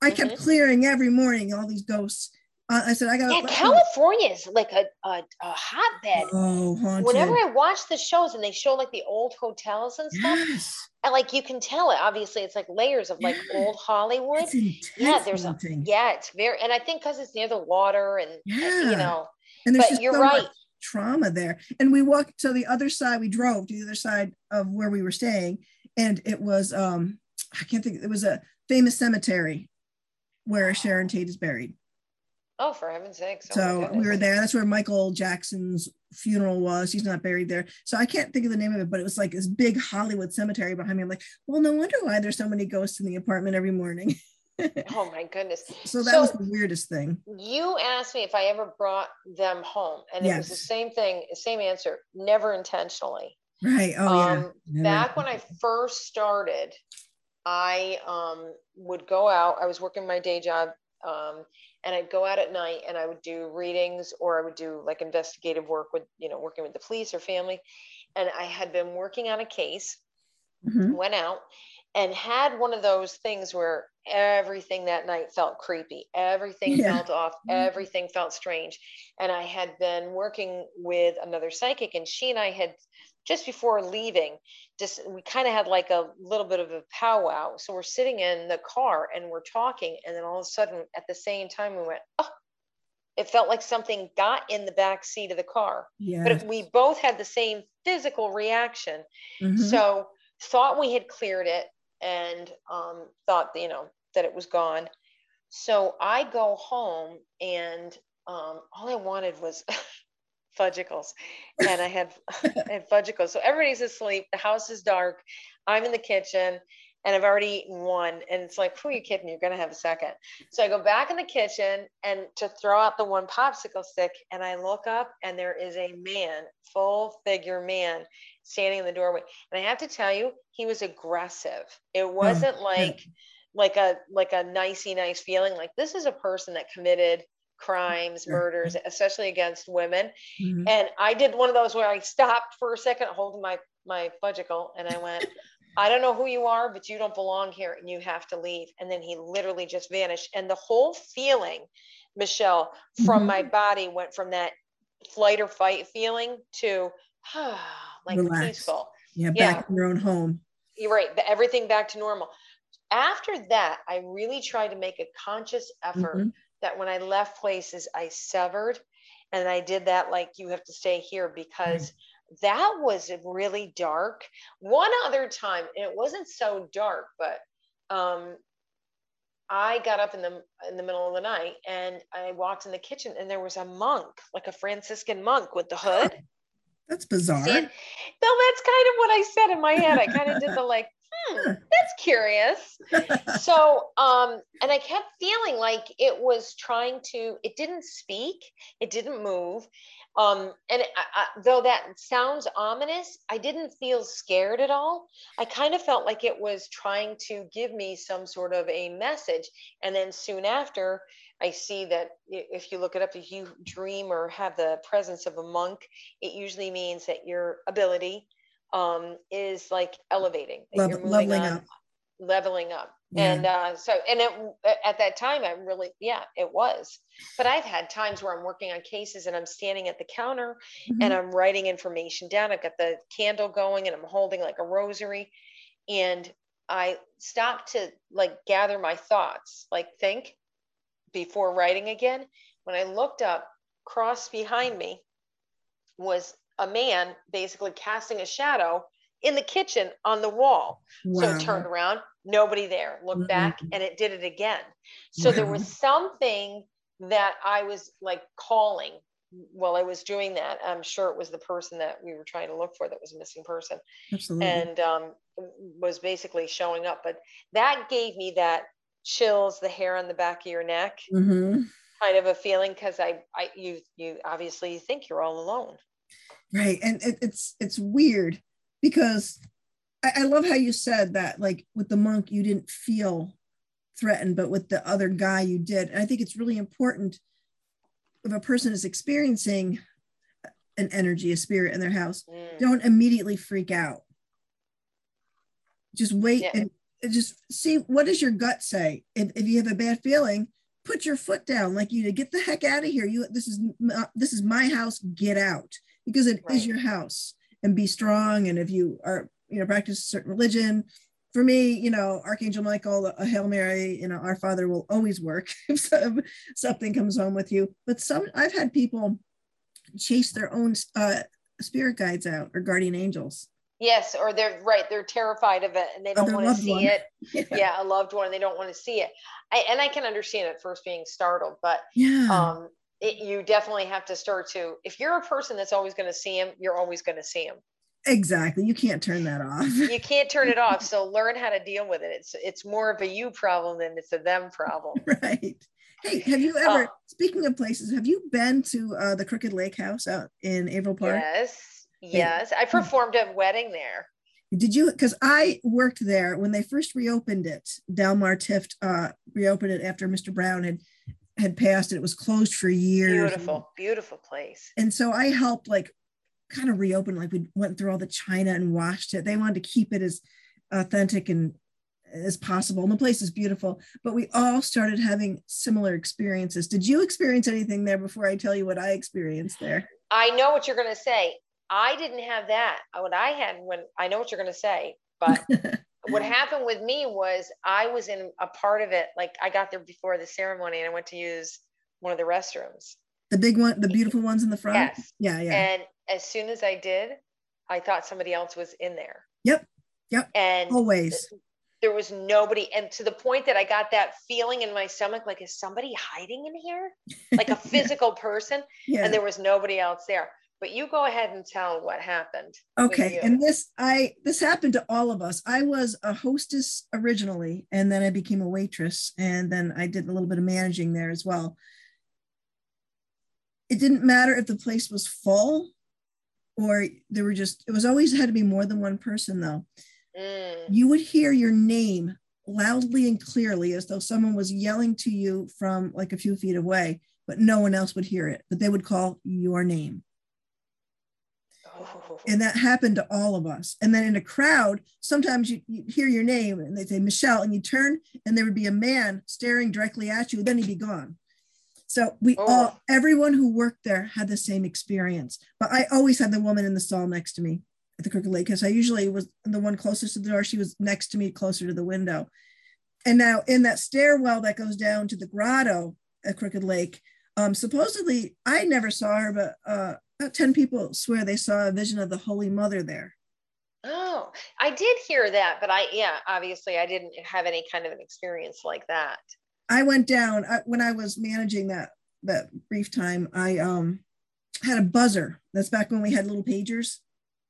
I kept Mhm. clearing every morning all these ghosts. Uh, I said, I got Yeah, California is like a, a, a hotbed. Oh, haunted. Whenever I watch the shows and they show like the old hotels and stuff, yes, and like you can tell it, obviously it's like layers of like Yeah. old Hollywood. Yeah, there's a, yeah, it's very, and I think because it's near the water and, Yeah. you know, and there's but just you're so much right. trauma there. And we walked to the other side. We drove to the other side of where we were staying, and it was um I can't think. It was a famous cemetery where Sharon Tate is buried. Oh, for heaven's sakes. Oh So we were there. That's where Michael Jackson's funeral was. He's not buried there. So I can't think of the name of it, but it was like this big Hollywood cemetery behind me. I'm like, well, no wonder why there's so many ghosts in the apartment every morning. Oh my goodness. so that was the weirdest thing. You asked me if I ever brought them home, and it was the same thing, same answer, never intentionally. Right. Oh yeah. um, Never- back when I first started, I um, would go out. I was working my day job, um, and I'd go out at night and I would do readings or I would do like investigative work with, you know, working with the police or family. And I had been working on a case, Mhm. went out and had one of those things where everything that night felt creepy, everything Yeah. felt off, everything felt strange. And I had been working with another psychic, and she and I had just before leaving, just we kind of had like a little bit of a powwow. So we're sitting in the car and we're talking, and then all of a sudden, at the same time, we went, oh, it felt like something got in the back seat of the car. Yeah. But if we both had the same physical reaction. Mhm. So thought we had cleared it and um, thought you know that it was gone. So I go home and um, all I wanted was Fudgsicles, and I had I had Fudgsicles. So everybody's asleep. The house is dark. I'm in the kitchen. And I've already eaten one, and it's like, who are you kidding? You're gonna have a second. So I go back in the kitchen and to throw out the one popsicle stick, and I look up, and there is a man, full figure man, standing in the doorway. And I have to tell you, he was aggressive. It wasn't like like a like a nicey nice feeling. Like this is a person that committed crimes, Sure. murders, especially against women. Mhm. And I did one of those where I stopped for a second, holding my my Fudgsicle, and I went, I don't know who you are, but you don't belong here, and you have to leave. And then he literally just vanished. And the whole feeling Michele, from Mhm. my body went from that flight or fight feeling to like Relax. peaceful. Yeah, Yeah. back in your own home. You're right. Everything back to normal. After that, I really tried to make a conscious effort Mhm. that when I left places, I severed. And I did that like you have to stay here because that was really dark. One other time, and it wasn't so dark, but um, I got up in the in the middle of the night and I walked in the kitchen and there was a monk, like a Franciscan monk with the hood. That's bizarre. See? No, that's kind of what I said in my head. I kind of did the like, hmm, that's curious. So, um, and I kept feeling like it was trying to, it didn't speak, it didn't move. Um, and I, I, though that sounds ominous, I didn't feel scared at all. I kind of felt like it was trying to give me some sort of a message. And then soon after, I see that if you look it up, if you dream or have the presence of a monk, it usually means that your ability um, is like elevating, that you're moving leveling on, up. leveling up. Yeah. And uh, so, and it, at that time, I really, yeah, it was. But I've had times where I'm working on cases and I'm standing at the counter and Mhm. I'm writing information down. I've got the candle going and I'm holding like a rosary. And I stop to like gather my thoughts, like think before writing again. When I looked up, cross behind me was a man basically casting a shadow in the kitchen on the wall. So Wow. it turned around, nobody there. Looked Mhm. back, and it did it again. So there was something that I was like calling while I was doing that. I'm sure it was the person that we were trying to look for that was a missing person, Absolutely. and um, was basically showing up. But that gave me that chills, the hair on the back of your neck, hmm kind of a feeling because I, I, you, you obviously think you're all alone. Right. And it, it's it's weird because I, I love how you said that, like with the monk, you didn't feel threatened, but with the other guy, you did. And I think it's really important if a person is experiencing an energy, a spirit in their house, Mm. don't immediately freak out. Just wait Yeah. and just see what does your gut say. If, if you have a bad feeling, put your foot down like you did. Get the heck out of here. You this is this is my house. Get out because it is Right. your house. And be strong. And if you are you know practice a certain religion, for me, you know, Archangel Michael, a Hail Mary, you know, Our Father will always work if some- something comes home with you. But some I've had people chase their own uh, spirit guides out or guardian angels. Yes, or they're right. They're terrified of it and they don't want to see one. it. yeah a loved one they don't want to see it I, and i can understand at first being startled but Yeah. um it, you definitely have to start to if you're a person that's always going to see him you're always going to see him exactly. You can't turn that off. you can't turn it off so learn how to deal with it it's it's more of a you problem than it's a them problem right. Hey, have you ever, Uh, speaking of places, have you been to uh, the Crooked Lake House out in Averill Park? yes yes i performed a wedding there Did you? Because I worked there when they first reopened it. Delmar Tift uh, reopened it after Mr. Brown had had passed. And it was closed for years. beautiful beautiful place And so I helped like kind of reopen. Like we went through all the china and washed it. They wanted to keep it as authentic and as possible. And the place is beautiful. But we all started having similar experiences. Did you experience anything there before I tell you what I experienced there? i know what you're going to say i didn't have that what i had when i know what you're going to say but what happened with me was I was in a part of it, like I got there before the ceremony and I went to use one of the restrooms. the big one, the beautiful ones in the front. Yes. Yeah, yeah. And as soon as I did, I thought somebody else was in there. Yep, yep. And Always. there was nobody. And to the point that I got that feeling in my stomach, like, is somebody hiding in here? Like a physical person? Yeah. And there was nobody else there. But you go ahead and tell what happened. Okay, and this I this happened to all of us. I was a hostess originally, and then I became a waitress, and then I did a little bit of managing there as well. It didn't matter if the place was full or there were just it was always had to be more than one person though. Mm, You would hear your name loudly and clearly as though someone was yelling to you from like a few feet away, but no one else would hear it. But they would call your name. And that happened to all of us. And then in a crowd, sometimes you, you hear your name and they say Michele, and you turn and there would be a man staring directly at you, then he'd be gone. So we Oh. all, everyone who worked there had the same experience. But I always had the woman in the stall next to me at the Crooked Lake because I usually was the one closest to the door. She was next to me, closer to the window. And now in that stairwell that goes down to the grotto at Crooked Lake, um, supposedly I never saw her, but uh, about 10 people swear they saw a vision of the Holy Mother there. Oh, I did hear that, but I, yeah, obviously I didn't have any kind of an experience like that. I went down I, when I was managing that that brief time. I um had a buzzer. That's back when we had little pagers,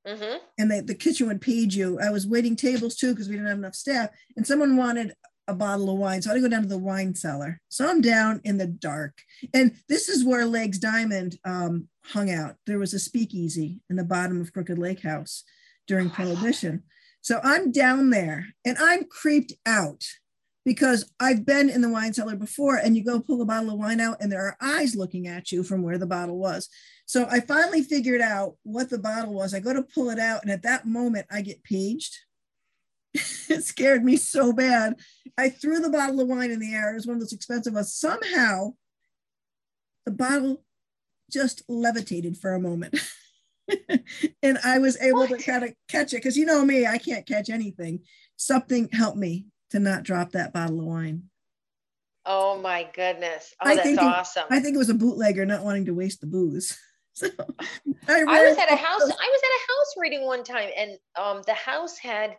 Mm-hmm. and they, the kitchen would page you. I was waiting tables too because we didn't have enough staff, and someone wanted a bottle of wine, so I had to go down to the wine cellar. So I'm down in the dark, and this is where Legs Diamond um, hung out. There was a speakeasy in the bottom of Crooked Lake House during Prohibition. So I'm down there, and I'm creeped out because I've been in the wine cellar before and you go pull a bottle of wine out and there are eyes looking at you from where the bottle was. So I finally figured out what the bottle was. I go to pull it out and at that moment I get paged. it scared me so bad. I threw the bottle of wine in the air. It was one of those expensive ones. Somehow the bottle just levitated for a moment. and I was able What? to kind of catch it because you know me, I can't catch anything. Something helped me to not drop that bottle of wine. Oh my goodness. Oh, I that's think it- awesome. I think it was a bootlegger not wanting to waste the booze. So I, I was at a house. I was at a house reading one time, and um, the house had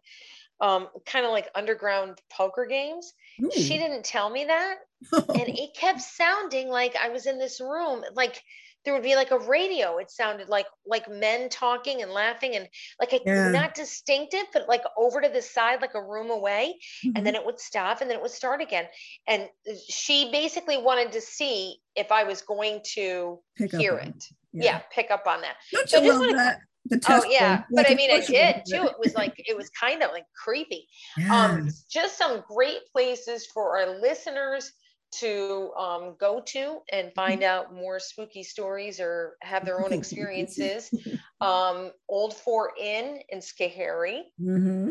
um, kind of like underground poker games. She didn't tell me that, and it kept sounding like I was in this room. Like there would be like a radio. It sounded like like men talking and laughing, and like a, Yeah. not distinctive, but like over to the side, like a room away. Mhm. and then it would stop and then it would start again and she basically wanted to see if i was going to Pick hear it yeah. pick up on that Don't So you just love wanna- that? The oh yeah one. but Like, i mean i did too it was like it was kind of like creepy Yeah. um just some great places for our listeners to um, go to and find out more spooky stories or have their own experiences um, old fort inn in Schoharie hmm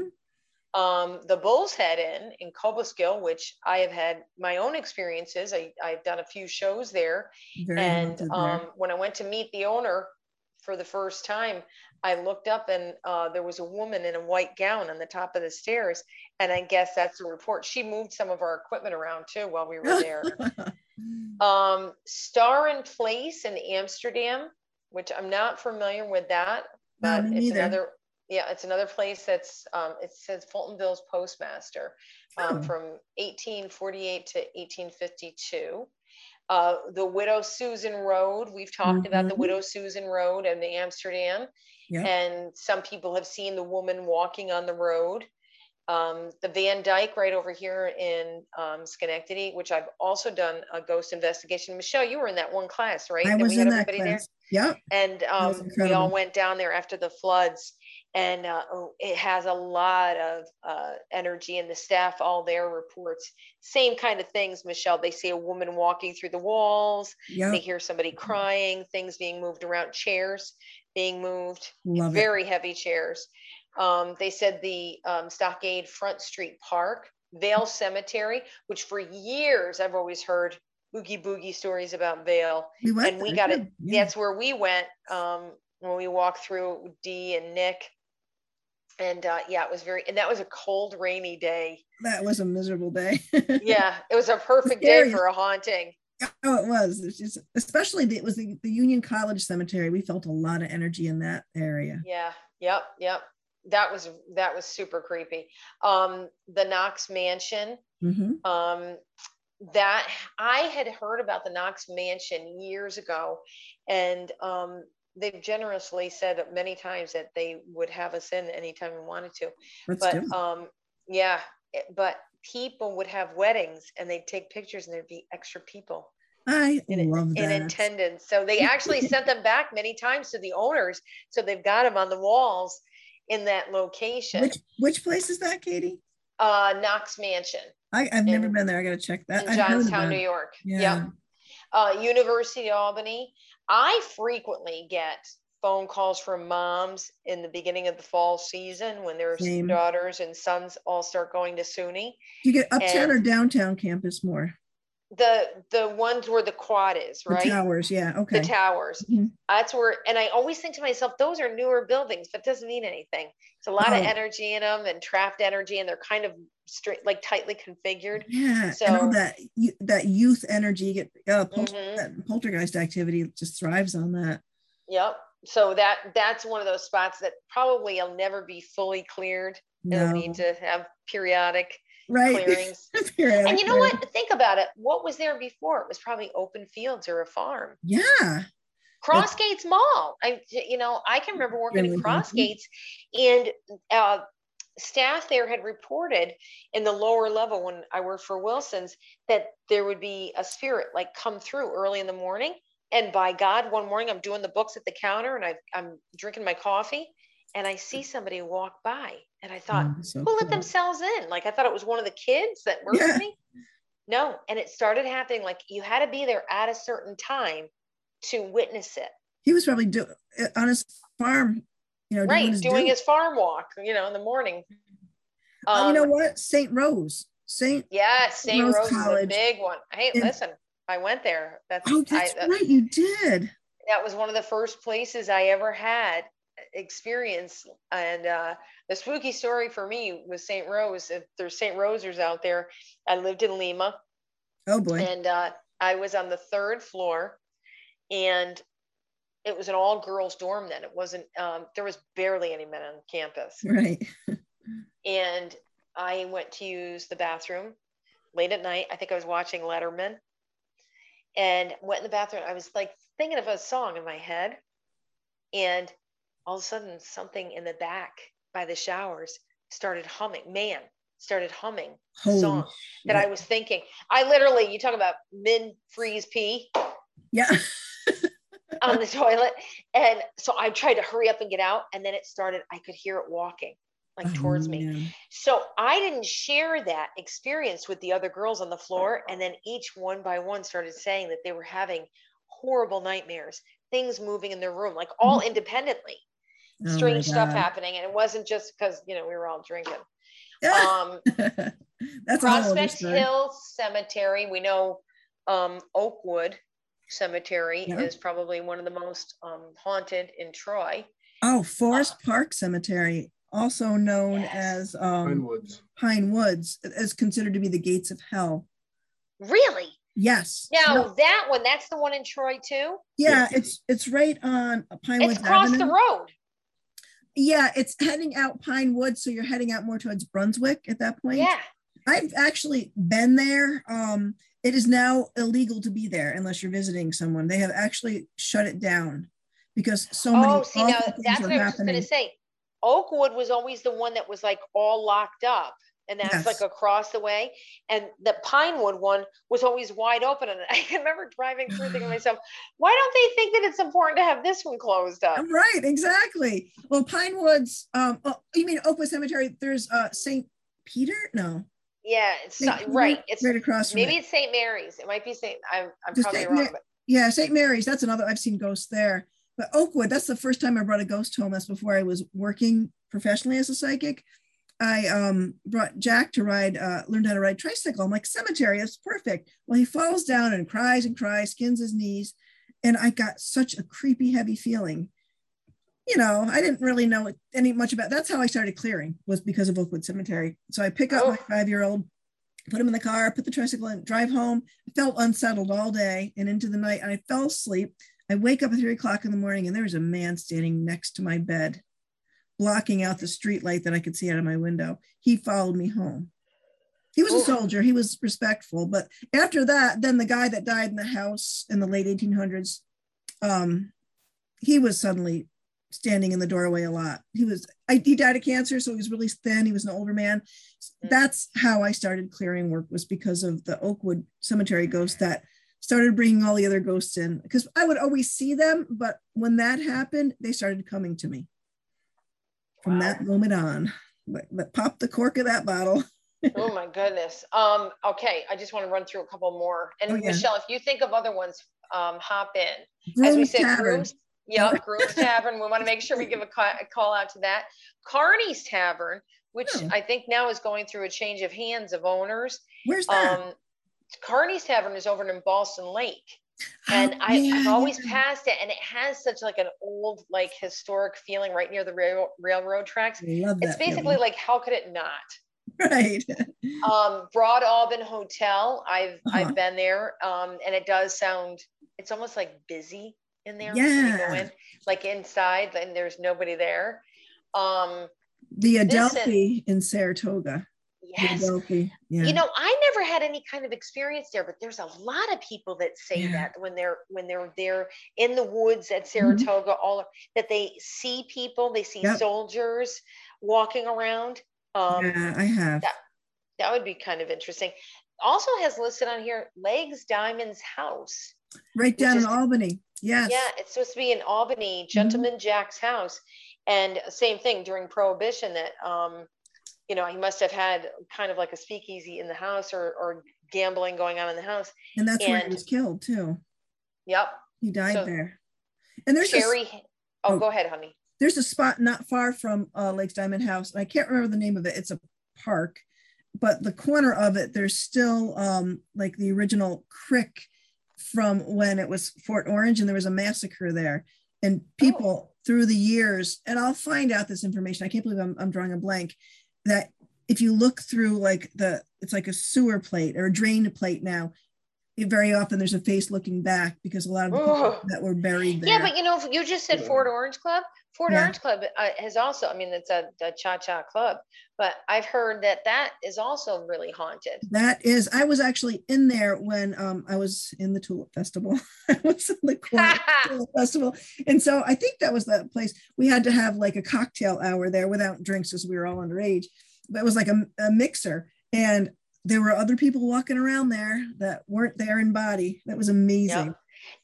um, the Bull's Head Inn in Cobleskill, which I have had my own experiences. I, I've done a few shows there. Very and there. um, when I went to meet the owner for the first time, I looked up and uh, there was a woman in a white gown on the top of the stairs. And I guess that's the report. She moved some of our equipment around too while we were there. um, Star and Place in Amsterdam, which I'm not familiar with that, but me it's another. Yeah, it's another place that's um, it says Fultonville's postmaster um, Oh. from 1848 to 1852. Uh, the Widow Susan Road. We've talked about the Mhm. Widow Susan Road and the Amsterdam, Yeah. and some people have seen the woman walking on the road. Um, the Van Dyck right over here in um, Schenectady, which I've also done a ghost investigation. Michele, you were in that one class, right? I was in that everybody there? class. Yep. and um, we all went down there after the floods and uh, oh, it has a lot of uh, energy and the staff all there reports same kind of things michele they see a woman walking through the walls they hear somebody crying things being moved around chairs being moved Love it. very heavy chairs um, they said the um, stockade front street park vale cemetery which for years i've always heard boogie boogie stories about vale We and we there, got it. Yeah. That's where we went um, when we walked through Dee and Nick. And uh, yeah, it was very, and that was a cold, rainy day. That was a miserable day. Yeah, it was a perfect day for a haunting. oh, it was. It's just, especially the, it was the, the Union College Cemetery. We felt a lot of energy in that area. Yeah, yep, yep. That was that was super creepy. Um, the Knox Mansion. hmm um, that I had heard about the Knox Mansion years ago, and um, they've generously said many times that they would have us in anytime we wanted to. Let's but um, yeah, it- but people would have weddings and they'd take pictures and there'd be extra people I in, love in that. attendance. So they actually sent them back many times to the owners, so they've got them on the walls in that location. Which which place is that, Katie? uh, Knox Mansion. I, I've never In- been there. I gotta check that. in Johnstown, New. York. Yeah. Yep. Uh, University of Albany. I frequently get phone calls from moms in the beginning of the fall season when their Same. daughters and sons all start going to SUNY. Do you get uptown And- or downtown campus more? The the ones where the quad is, right? The towers, yeah, okay. The towers. Mhm. That's where, and I always think to myself, those are newer buildings, but it doesn't mean anything. It's a lot of Oh. energy in them and trapped energy, and they're kind of straight, like tightly configured. Yeah, and all So- that you- that youth energy, get uh, pol- Mhm. that poltergeist activity just thrives on that. Yep. So that that's one of those spots that probably will never be fully cleared. It'll need to have periodic right? clearings. And you know what? Think about it. What was there before? It was probably open fields or a farm. Yeah, Crossgates Mall. I, you know, I can remember working in Really? Crossgates, and uh, staff there had reported in the lower level when I worked for Wilson's that there would be a spirit like come through early in the morning. And by God, one morning I'm doing the books at the counter and I, I'm drinking my coffee, and I see somebody walk by, and I thought, Oh, so who let themselves in? Like I thought it was one of the kids that worked Yeah. with me. No, and it started happening like you had to be there at a certain time to witness it. He was probably do, uh, on his farm, you know, doing right, his doing his farm walk, you know, in the morning. Oh, you know Um, what? St. Rose, Saint. Yeah, St. Rose Rose is a big one. Hey, And- listen, I went there. That's, Oh, I, that's that, right, you did. that was one of the first places I ever had experience. And uh, the spooky story for me was St. Rose. If there's St. Rosers out there, I lived in Lima. Oh boy. and uh, I was on the third floor, and it was an all girls dorm then. It wasn't. Um, there was barely any men on campus, Right. and I went to use the bathroom late at night. I think I was watching Letterman, and went in the bathroom. I was like thinking of a song in my head, and all of a sudden, something in the back by the showers started humming. Man started humming song that I was thinking. I literally, you talk about min freeze pee Yeah. on the toilet. And so I tried to hurry up and get out. And then it started, I could hear it walking like towards Oh, me. So I didn't share that experience with the other girls on the floor. And then each one by one started saying that they were having horrible nightmares, things moving in their room, like all independently, Oh, strange stuff happening. And it wasn't just because, you know, we were all drinking. Um, That's a Prospect. Hill Cemetery, we know um, Oakwood Cemetery Yeah. is probably one of the most um, haunted in Troy. Oh, Forest Park Cemetery, also known Yes. as um, Pine Woods. Pine Woods, is considered to be the gates of hell. Really? Yes. Now No, that one, that's the one in Troy too. yeah, it's it's right on Pine It's Woods across Avenue. the road. Yeah, it's heading out Pine Woods, so you're heading out more towards Brunswick at that point. Yeah. I've actually been there. Um, it is now illegal to be there unless you're visiting someone. They have actually shut it down because so many oh, see now that's what I was just gonna say. Oakwood was always the one that was like all locked up. And that's Yes. like across the way. And the Pinewood one was always wide open. And I remember driving through thinking to myself, why don't they think that it's important to have this one closed up? Right, exactly. Well, Pine Woods. Um, oh, you mean Oakwood Cemetery? There's uh Saint Peter. No, Yeah, it's not, right. It's right across from maybe it. it's St. Mary's. It might be St. I'm, I'm Just probably Saint wrong, Ma- but Yeah, St. Mary's. That's another. I've seen ghosts there. But Oakwood, that's the first time I brought a ghost home. That's before I was working professionally as a psychic. I um, brought Jack to ride, uh, learned how to ride tricycle. I'm like, cemetery, that's perfect. Well, he falls down and cries and cries, skins his knees. And I got such a creepy, heavy feeling. You know, I didn't really know any much about that's how I started clearing was because of Oakwood Cemetery. So I pick up Oh. my five-year-old, put him in the car, put the tricycle in, drive home. I felt unsettled all day and into the night. And I fell asleep. I wake up at three o'clock in the morning and there was a man standing next to my bed, blocking out the street light that I could see out of my window. He followed me home. He was a Oh. soldier. He was respectful. But after that, then the guy that died in the house in the late 1800s, um, he was suddenly standing in the doorway a lot. He was, I, he died of cancer, so he was really thin. He was an older man. That's how I started clearing work was because of the Oakwood Cemetery ghost that started bringing all the other ghosts in because I would always see them, but when that happened, they started coming to me. From Wow. that moment on, but, but pop the cork of that bottle. oh my goodness. Um, okay, I just want to run through a couple more. And Oh, yeah. Michele, if you think of other ones, um, hop in. As we Groom's said, Tavern. Grooms. Yep, Grooms Tavern. We want to make sure we give a, ca- a call out to that. Carney's Tavern, which Oh. I think now is going through a change of hands of owners. Where's that? Um, Carney's Tavern is over in Ballston Lake. And Oh, I, I've yeah, always yeah. passed it, and it has such like an old, like historic feeling right near the rail, railroad tracks. Love. It's basically like, how could it not? right. Um, Broadalbin Hotel. I've Uh-huh. I've been there, um, and it does sound. It's almost like busy in there. when you go Yeah. in, like inside, and there's nobody there. Um, The Adelphi in Saratoga. Yes. Yeah. you know i never had any kind of experience there but there's a lot of people that say Yeah. that when they're when they're there in the woods at Mhm. saratoga all that they see people they see Yep. soldiers walking around um yeah, I have. that- that would be kind of interesting also has listed on here legs diamond's house right down is- in Albany. Yes. yeah it's supposed to be in albany Mm-hmm. gentleman jack's house and same thing during prohibition that um you know he must have had kind of like a speakeasy in the house or or gambling going on in the house And that's where he was killed too. Yep. He died So- there. And there's a, Oh, oh. go ahead, honey. there's a spot not far from uh, Legs Diamond House. and I can't remember the name of it. It's a park, but the corner of it, there's still um, like the original crick from when it was Fort Orange and there was a massacre there. And people through the years, and I'll find out this information. I can't believe I'm, I'm drawing a blank. That if you look through like the, it's like a sewer plate or a drain plate now. It, very often there's a face looking back because a lot of the people that were buried there. Yeah, but you know, you just said Yeah. Fort Orange Club. Fort Yeah. Orange Club uh, has also, I mean, it's a, a cha-cha club, but I've heard that that is also really haunted. That is, I was actually in there when um, I was in the Tulip Festival. I was in the the Tulip Festival. And so I think that was that place. We had to have like a cocktail hour there without drinks as we were all underage. But it was like a, a mixer. And there were other people walking around there that weren't there in body. That was amazing.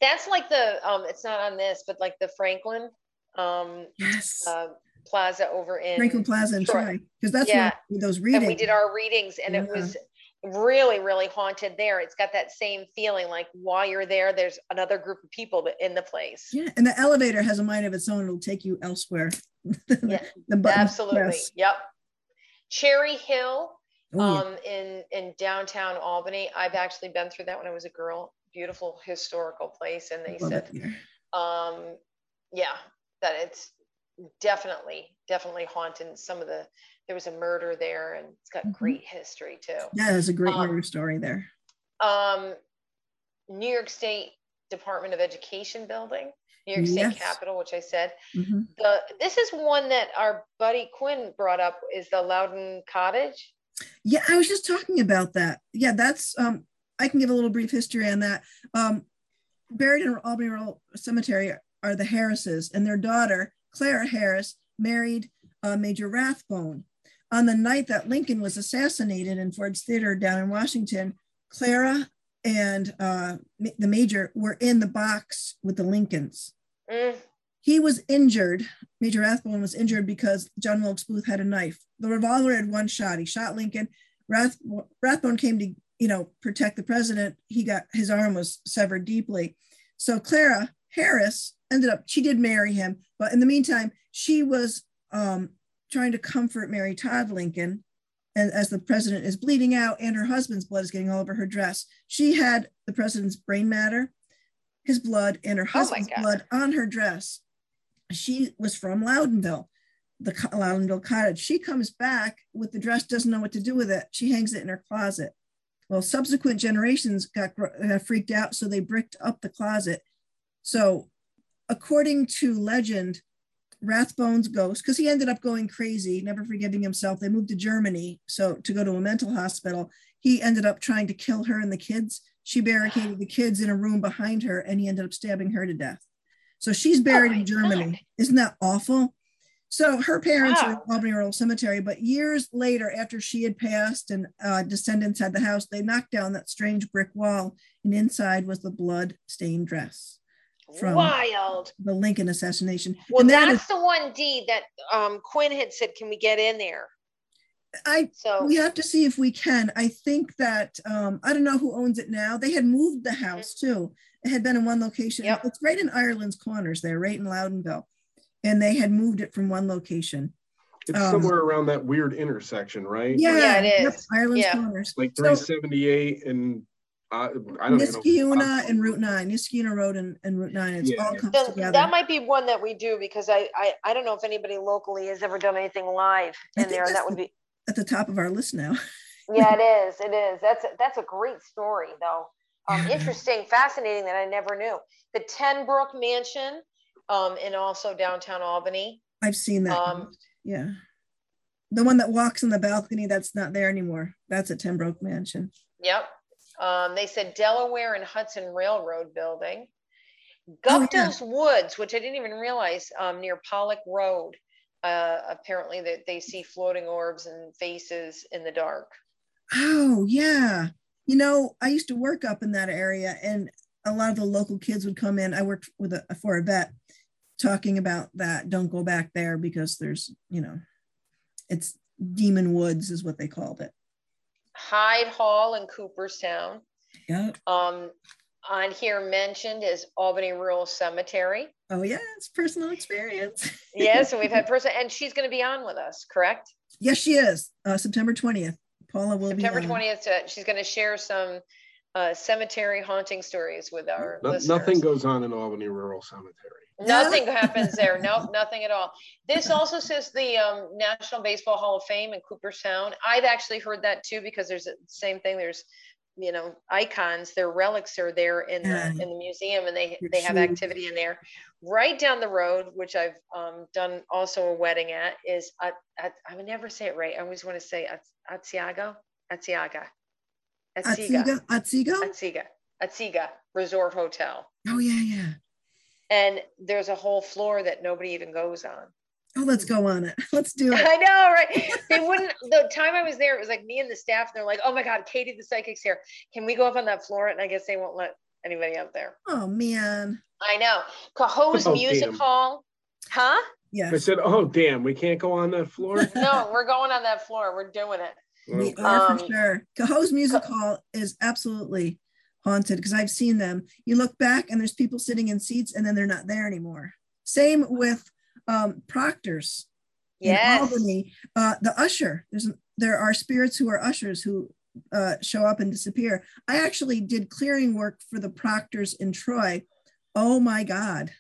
That's like the, um, it's not on this, but like the Franklin um, Yes. uh, Plaza over in. Franklin Plaza and Troy. Because that's Yeah. where those and readings. we did our readings and it was really really haunted there it's got that same feeling like while you're there there's another group of people in the place yeah. And the elevator has a mind of its own. It'll take you elsewhere. Yeah, The button absolutely press. yep cherry hill Oh, yeah. um in in downtown albany i've actually been through that when i was a girl beautiful historical place and they Love said um yeah that it's definitely definitely haunted some of the there was a murder there and it's got Mhm. great history too Yeah, there's a great Um, murder story there. um, New York State Department of Education building, New York State Capitol, which I said. Mhm. The this is one that our buddy Quinn brought up is the Loudon Cottage. Yeah, I was just talking about that. Yeah, that's um I can give a little brief history on that. Um buried in Albany Rural Cemetery are the Harrises and their daughter, Clara Harris, married uh, Major Rathbone. On the night that Lincoln was assassinated in Ford's Theater down in Washington, Clara and uh, the major were in the box with the Lincolns. Mm, He was injured. Major Rathbone was injured because John Wilkes Booth had a knife. The revolver had one shot. He shot Lincoln. Rath, Rathbone came to, you know, protect the president. He got his arm was severed deeply. So Clara Harris ended up. She did marry him, but in the meantime, she was um, trying to comfort Mary Todd Lincoln, and as the president is bleeding out, and her husband's blood is getting all over her dress. She had the president's brain matter, his blood, and her Oh husband's God. blood on her dress she was from Loudonville, the Loudonville cottage. She comes back with the dress, doesn't know what to do with it. She hangs it in her closet. Well, subsequent generations got, got freaked out, so they bricked up the closet. So, according to legend, Rathbone's ghost, because he ended up going crazy, never forgiving himself. They moved to Germany, so to go to a mental hospital. He ended up trying to kill her and the kids. She barricaded the kids in a room behind her, and he ended up stabbing her to death. So she's buried Oh in Germany. God. Isn't that awful? So her parents are in Albany Rural Cemetery, but years later, after she had passed and uh, descendants had the house, they knocked down that strange brick wall, and inside was the blood-stained dress, From- wild. the Lincoln assassination. Well, and that that's is, the one deed that um, Quinn had said, "Can we get in there?" I So we have to see if we can. I think that um, I don't know who owns it now. They had moved the house too. It had been in one location. Yep. It's right in Ireland's Corners there, right in Loudonville, and they had moved it from one location. It's Um, somewhere around that weird intersection, right? Yeah, Yeah, it yep. Ireland's Yeah. Corners. Like So- 378 and I, I don't even know. Niskayuna and Route Nine, Niskayuna Road and, and Route Nine, it's Yeah. all comes Then together. that might be one that we do because I, I, I don't know if anybody locally has ever done anything live in there. And that would be, At the top of our list now. yeah, it is. It is. That's, a- that's a great story though. Um, interesting, fascinating that I never knew. The Ten Broeck Mansion, um, and also downtown Albany. I've seen that. Um, Yeah. The one that walks in the balcony, that's not there anymore. That's at Ten Broeck Mansion. Yep. Um, they said Delaware and Hudson Railroad building. Oh, yeah. Gupta's Woods, which I didn't even realize, um, near Pollock Road. Uh, apparently that they see floating orbs and faces in the dark. Oh, yeah. You know, I used to work up in that area and a lot of the local kids would come in. I worked with a for a vet talking about that. Don't go back there because there's, you know, it's Demon Woods is what they called it. Hyde Hall in Cooperstown. Yeah. Um, on here mentioned is Albany Rural Cemetery. Oh, yeah. It's personal experience. Yes, and we've had person, and she's going to be on with us, correct? yes, she is. Uh, September 20th. Paula will September be September twentieth. She's going to share some uh, cemetery haunting stories with our No- listeners. nothing goes on in Albany Rural Cemetery. Nothing happens there. Nope, nothing at all. This also says the um, National Baseball Hall of Fame in Cooperstown. I've actually heard that too because there's the same thing. There's you know icons. Their relics are there in the in the museum, and they they have activity in there. Right down the road, which I've um, done also a wedding at, is at, at, I would never say it right. I always want to say At- Atsiago, Atsiaga, Atsiga, Atsiga? Atsiga, Atsiga Resort Hotel. Oh, yeah, yeah. And there's a whole floor that nobody even goes on. Oh, let's go on it. Let's do it. I know, right? They wouldn't. The time I was there, it was like me and the staff. And they're like, "Oh my God, Katie, the psychic's here. Can we go up on that floor?" And I guess they won't let anybody up there. Oh, man. I know. Cohoes Oh, Music damn. Hall, huh? Yes. I Yes, said, "Oh, damn, we can't go on that floor." No, we're going on that floor. We're doing it. we Well, are Um, for sure. Cohoes Music Hall is absolutely haunted because I've seen them. You look back and there's people sitting in seats and then they're not there anymore. Same with um, Proctor's in Albany. Uh, the usher, there's there are spirits who are ushers who uh, show up and disappear. I actually did clearing work for the Proctors in Troy. Oh my God.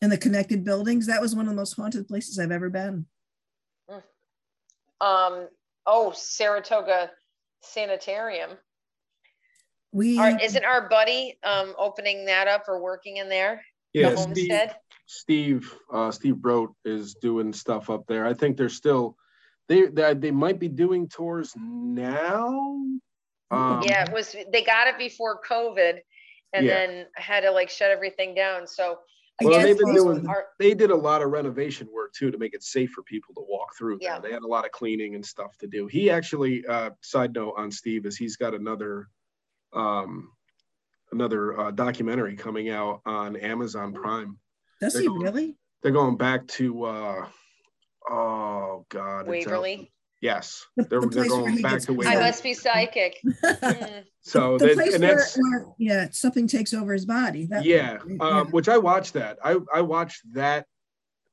And the connected buildings, that was one of the most haunted places I've ever been. Um. Oh, Saratoga Sanitarium. We Our, isn't our buddy um opening that up or working in there? yeah, the Steve, homestead. Steve, uh, Steve Brote is doing stuff up there. I think they're still, they they, they might be doing tours now. Um, yeah, it was. They got it before COVID, and Yeah. then had to like shut everything down. So I Well, guess they've been doing- are- they did a lot of renovation work too to make it safe for people to walk through. there. Yeah. They had a lot of cleaning and stuff to do. He actually, uh, side note on Steve is he's got another, um, another uh, documentary coming out on Amazon Prime. Does they're he going- really? They're going back to, uh, oh God, it's Waverly. Yes, The- they're, the they're going back gets to possessed. I must be psychic. Mm. So the that, place where, where, yeah, something takes over his body. That yeah, yeah. um, which I watched that. I I watched that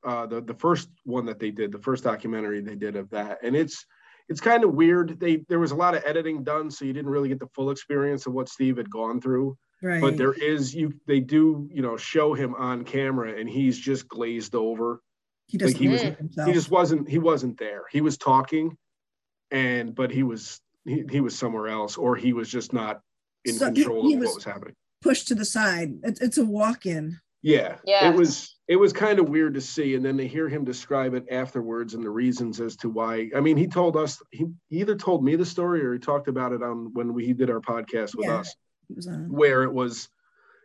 uh, the the first one that they did, the first documentary they did of that, and it's it's kind of weird. They there was a lot of editing done, so you didn't really get the full experience of what Steve had gone through. Right. But there is you they do you know show him on camera, and he's just glazed over. he doesn't like he was- himself. He just wasn't he wasn't there. He was talking, and but he was he, he was somewhere else, or he was just not in So control he of was- what was happening. pushed to the side. It's, it's a walk-in. Yeah, Yeah. it was it was kind of weird to see, and then to hear him describe it afterwards and the reasons as to why. I mean, he told us he, he either told me the story or he talked about it on when we he did our podcast with Yeah. us, He was on. Where it was,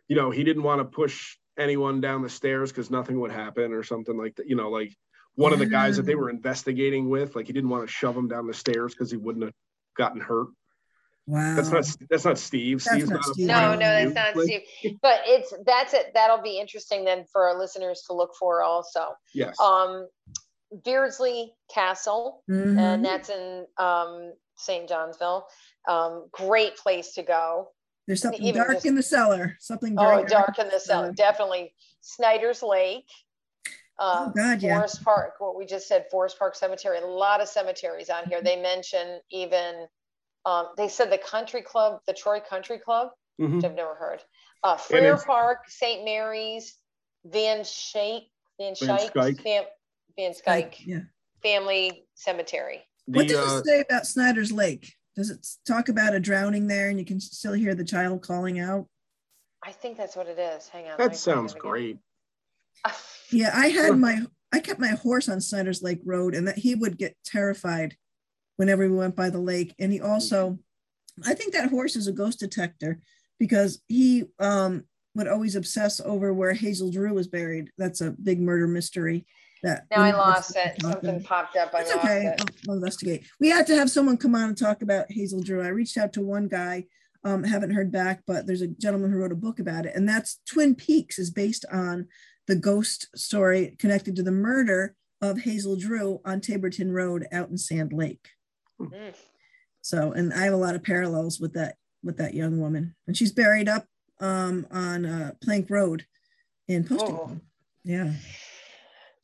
you know, he didn't want to push anyone down the stairs because nothing would happen or something like that. You know, like one of the guys that they were investigating with, like he didn't want to shove him down the stairs because he wouldn't have gotten hurt. Wow. That's not that's not Steve. That's Steve's not not, Steve. No, no, that's not Like, Steve. But it's that's it. That'll be interesting then for our listeners to look for also. Yes. Um, Beardslee Castle, Mhm. and that's in um, St. Johnsville. Um, great place to go. There's something even dark just- in the cellar. Something very Oh, dark in the cellar, definitely. Snyder's Lake. Oh, Um, God, yeah. Forest Park, what we just said, Forest Park Cemetery, a lot of cemeteries on here. They mention even, um, they said the country club, the Troy Country Club Mhm. which I've never heard. Uh, Frear Park, St. Mary's, Van Schaick, Van Van Schaick, Schaick. fam, Van Schaick Yeah. Family Cemetery. What The, does uh, it say about Snyder's Lake? Does it talk about a drowning there and you can still hear the child calling out? I think that's what it is. Hang on. that sounds great. Yeah, I had my I kept my horse on Snyder's Lake Road and that he would get terrified whenever we went by the lake. And he also I think that horse is a ghost detector because he um would always obsess over where Hazel Drew was buried. That's a big murder mystery. That Now I lost it. talking. Something popped up. I It's lost okay. it. I'll, I'll investigate. We had to have someone come on and talk about Hazel Drew. I reached out to one guy, um, haven't heard back, but there's a gentleman who wrote a book about it, and that's Twin Peaks is based on the ghost story connected to the murder of Hazel Drew on Taborton Road out in Sand Lake. Mm. So, and I have a lot of parallels with that with that young woman, and she's buried up um, on uh, Plank Road in Posting. Oh. Yeah.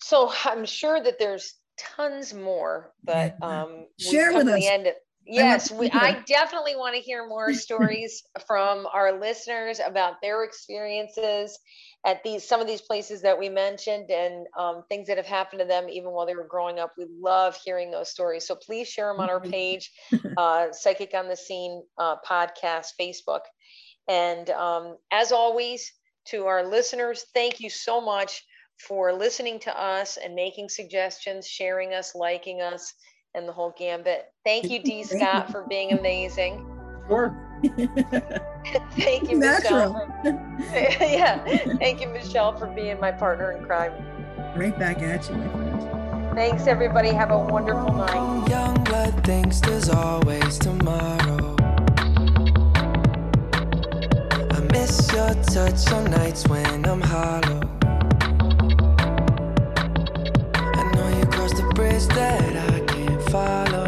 So I'm sure that there's tons more, but um, Share with us. The end. Yes, to we. I definitely want to hear more stories from our listeners about their experiences at these some of these places that we mentioned and um, things that have happened to them even while they were growing up. We love hearing those stories. So please share them on our page, uh, Psychic on the Scene uh, podcast, Facebook. And um, as always, to our listeners, thank you so much for listening to us and making suggestions, sharing us, liking us, and the whole gambit. Thank you, D. Scott, for being amazing. Sure. Thank you, Michele. For, yeah, thank you, Michele, for being my partner in crime. right back at you, my friend. Thanks, everybody. Have a wonderful night. Young blood thinks there's always tomorrow. I miss your touch on nights when I'm hollow. that I can't follow.